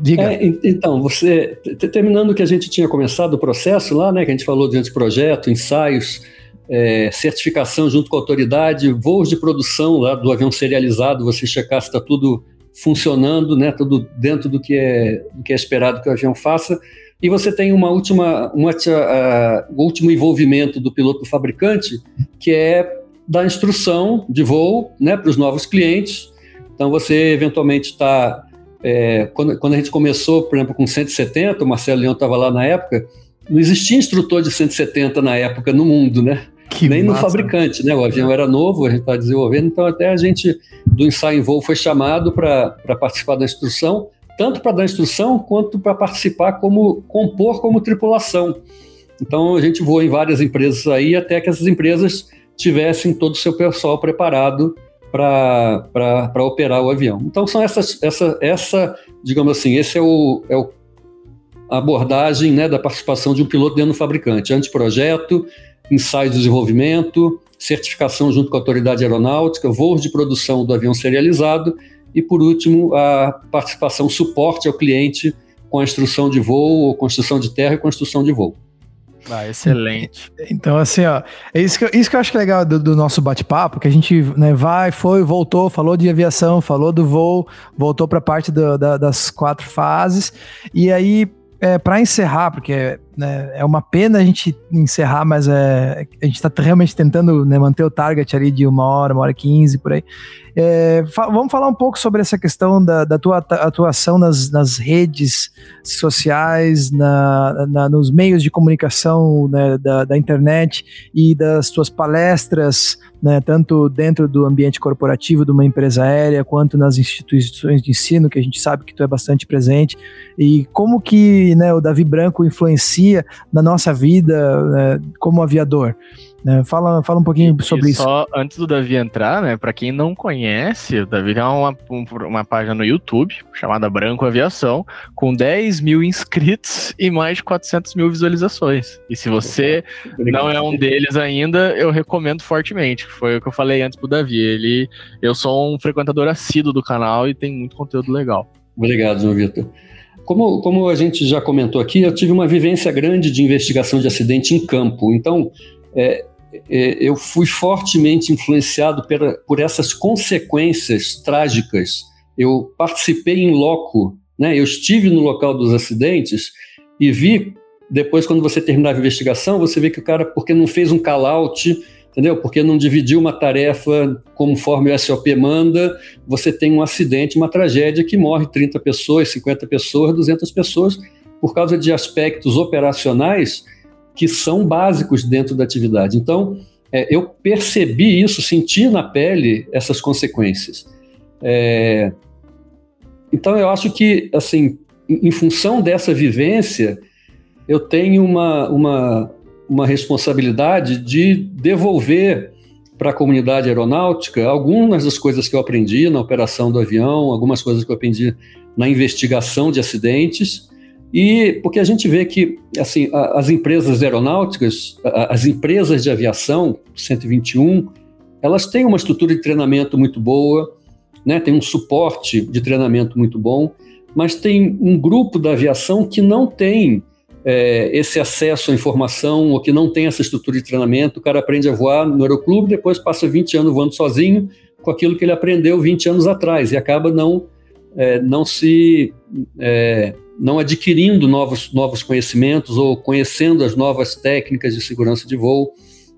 diga. É, então, você, terminando o que a gente tinha começado o processo lá, né, que a gente falou de anteprojeto, ensaios, é, certificação junto com a autoridade, voos de produção lá do avião serializado, você checar se está tudo funcionando, né, tudo dentro do que, é, do que é esperado que o avião faça. E você tem uma última, uh, o último envolvimento do piloto do fabricante, que é dar instrução de voo né, para os novos clientes. Então você eventualmente está. É, quando, quando a gente começou, por exemplo, com 170, o Marcelo Leão estava lá na época, não existia instrutor de 170 na época no mundo, né? Que Nem massa. no fabricante, né? O avião era novo, a gente estava desenvolvendo, então até a gente do ensaio em voo foi chamado para participar da instrução, tanto para dar instrução quanto para participar como compor como tripulação. Então a gente voou em várias empresas aí até que essas empresas tivessem todo o seu pessoal preparado para operar o avião. Então são essas, essa, essa, digamos assim, esse é o, é o abordagem né, da participação de um piloto dentro do fabricante, anteprojeto, ensaio de desenvolvimento, certificação junto com a autoridade aeronáutica, voos de produção do avião serializado e, por último, a participação, suporte ao cliente com a instrução de voo, construção de terra e construção de voo. Ah, excelente. Então, assim, ó, é isso que, isso que eu acho que é legal do, do nosso bate-papo, que a gente né, vai, foi, voltou, falou de aviação, falou do voo, voltou para a parte do, da, das quatro fases, e aí, é, para encerrar, porque né, é uma pena a gente encerrar, mas é, a gente está realmente tentando né, manter o target ali de uma hora, uma hora e quinze, por aí. É, fa vamos falar um pouco sobre essa questão da, da tua atuação nas, nas redes sociais, na, na, nos meios de comunicação né, da, da, internet e das tuas palestras, né, tanto dentro do ambiente corporativo de uma empresa aérea, quanto nas instituições de ensino, que a gente sabe que tu é bastante presente, e como que né, o Davi Branco influencia na nossa vida né, como aviador. Né? Fala, fala um pouquinho e, sobre e isso. Só antes do Davi entrar, né? Para quem não conhece, o Davi tem uma, uma página no YouTube chamada Branco Aviação, com 10 mil inscritos e mais de 400 mil visualizações. E se você não é um deles ainda, eu recomendo fortemente. Foi o que eu falei antes pro Davi. Ele, eu sou um frequentador assíduo do canal e tem muito conteúdo legal. Obrigado, João Vitor. Como, como a gente já comentou aqui, eu tive uma vivência grande de investigação de acidente em campo. Então, é, eu fui fortemente influenciado por essas consequências trágicas. Eu participei em loco, né? eu estive no local dos acidentes e vi, depois, quando você terminava a investigação, você vê que o cara, porque não fez um call-out, entendeu? Porque não dividiu uma tarefa conforme o SOP manda, você tem um acidente, uma tragédia que morre 30 pessoas, 50 pessoas, 200 pessoas, por causa de aspectos operacionais que são básicos dentro da atividade. Então, é, eu percebi isso, senti na pele essas consequências. É, então, eu acho que, assim, em, função dessa vivência, eu tenho uma, uma, uma responsabilidade de devolver para a comunidade aeronáutica algumas das coisas que eu aprendi na operação do avião, algumas coisas que eu aprendi na investigação de acidentes, e porque a gente vê que assim, as empresas aeronáuticas, as empresas de aviação, 121, elas têm uma estrutura de treinamento muito boa, né, tem um suporte de treinamento muito bom, mas tem um grupo da aviação que não tem é, esse acesso à informação ou que não tem essa estrutura de treinamento. O cara aprende a voar no aeroclube, depois passa 20 anos voando sozinho com aquilo que ele aprendeu 20 anos atrás e acaba não, é, não se é, não adquirindo novos, novos conhecimentos ou conhecendo as novas técnicas de segurança de voo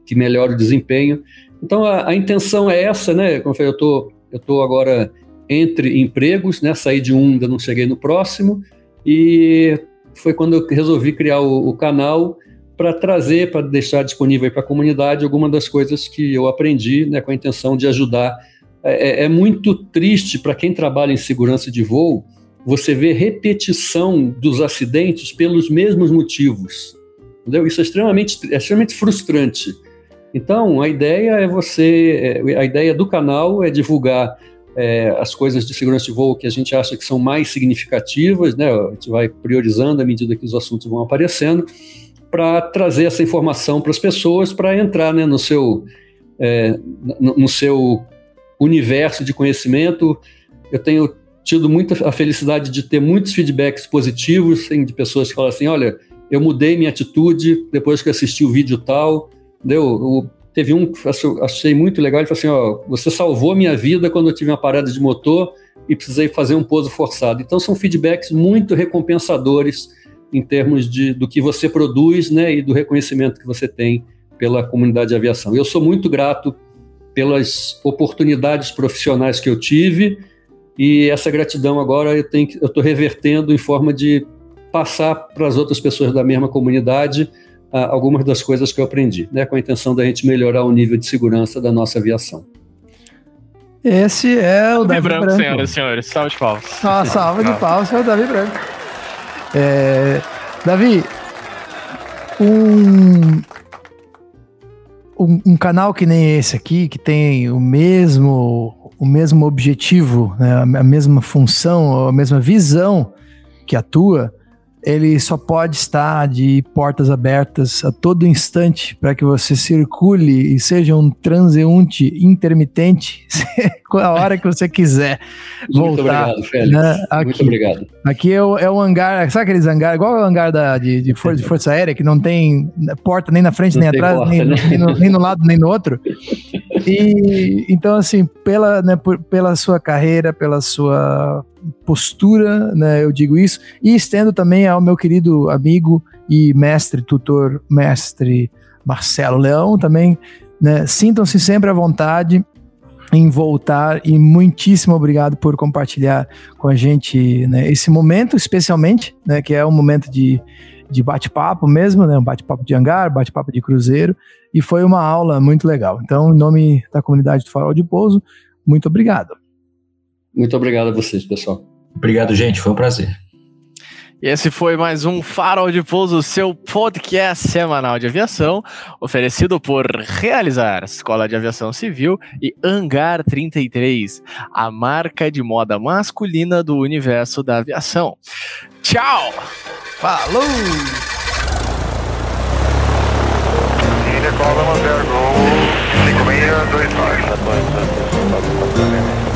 que melhoram o desempenho. Então a, a intenção é essa, né? Como eu falei, eu tô, tô agora entre empregos, né? Saí de um, ainda não cheguei no próximo e foi quando eu resolvi criar o, o canal para trazer, para deixar disponível para a comunidade algumas das coisas que eu aprendi, né? Com a intenção de ajudar. É, é, é muito triste para quem trabalha em segurança de voo você vê repetição dos acidentes pelos mesmos motivos. Entendeu? Isso é extremamente, é extremamente frustrante. Então, a ideia é você, é, a ideia do canal é divulgar é, as coisas de segurança de voo que a gente acha que são mais significativas, né? A gente vai priorizando à medida que os assuntos vão aparecendo, para trazer essa informação para as pessoas, para entrar né, no, seu, é, no, no seu universo de conhecimento. Eu tenho tido muita a felicidade de ter muitos feedbacks positivos assim, de pessoas que falam assim, olha, eu mudei minha atitude depois que assisti o vídeo tal, entendeu? teve um que achei muito legal, ele falou assim, ó, você salvou minha vida quando eu tive uma parada de motor e precisei fazer um pouso forçado. Então são feedbacks muito recompensadores em termos de, do que você produz, né, e do reconhecimento que você tem pela comunidade de aviação. Eu sou muito grato pelas oportunidades profissionais que eu tive, e essa gratidão agora eu tenho eu estou revertendo em forma de passar para as outras pessoas da mesma comunidade ah, algumas das coisas que eu aprendi, né, com a intenção da gente melhorar o nível de segurança da nossa aviação. Esse é o Davi Branco, Branco. senhoras e senhores. Salve de palmas. Ah, salve de palmas, é o Davi Branco. É, Davi, um, um, um, canal que nem esse aqui, que tem o mesmo, o mesmo objetivo, né, a mesma função, a mesma visão que atua, ele só pode estar de portas abertas a todo instante para que você circule e seja um transeunte intermitente a hora que você quiser voltar. Muito obrigado, Félix. Né? Aqui, Muito obrigado. Aqui é o, é o hangar, sabe aqueles hangar, igual o hangar da, de, de, for, de Força Aérea, que não tem porta nem na frente, não nem atrás, porta, nem, né? nem, no, nem no lado, nem no outro? E então, assim, pela, né, por, pela sua carreira, pela sua postura, né, eu digo isso, e estendo também ao meu querido amigo e mestre, tutor, mestre Marcelo Leão também, né, sintam-se sempre à vontade em voltar e muitíssimo obrigado por compartilhar com a gente né, esse momento, especialmente, né, que é um momento de, de bate-papo mesmo, né, um bate-papo de hangar, bate-papo de cruzeiro, e foi uma aula muito legal. Então, em nome da comunidade do Farol de Pouso, muito obrigado. Muito obrigado a vocês, pessoal. Obrigado, gente. Foi um prazer. Esse foi mais um Farol de Pouso, seu podcast semanal de aviação, oferecido por Realizar, Escola de Aviação Civil e Hangar 33, a marca de moda masculina do universo da aviação. Tchau! Falou! Call 10 Go, 5629.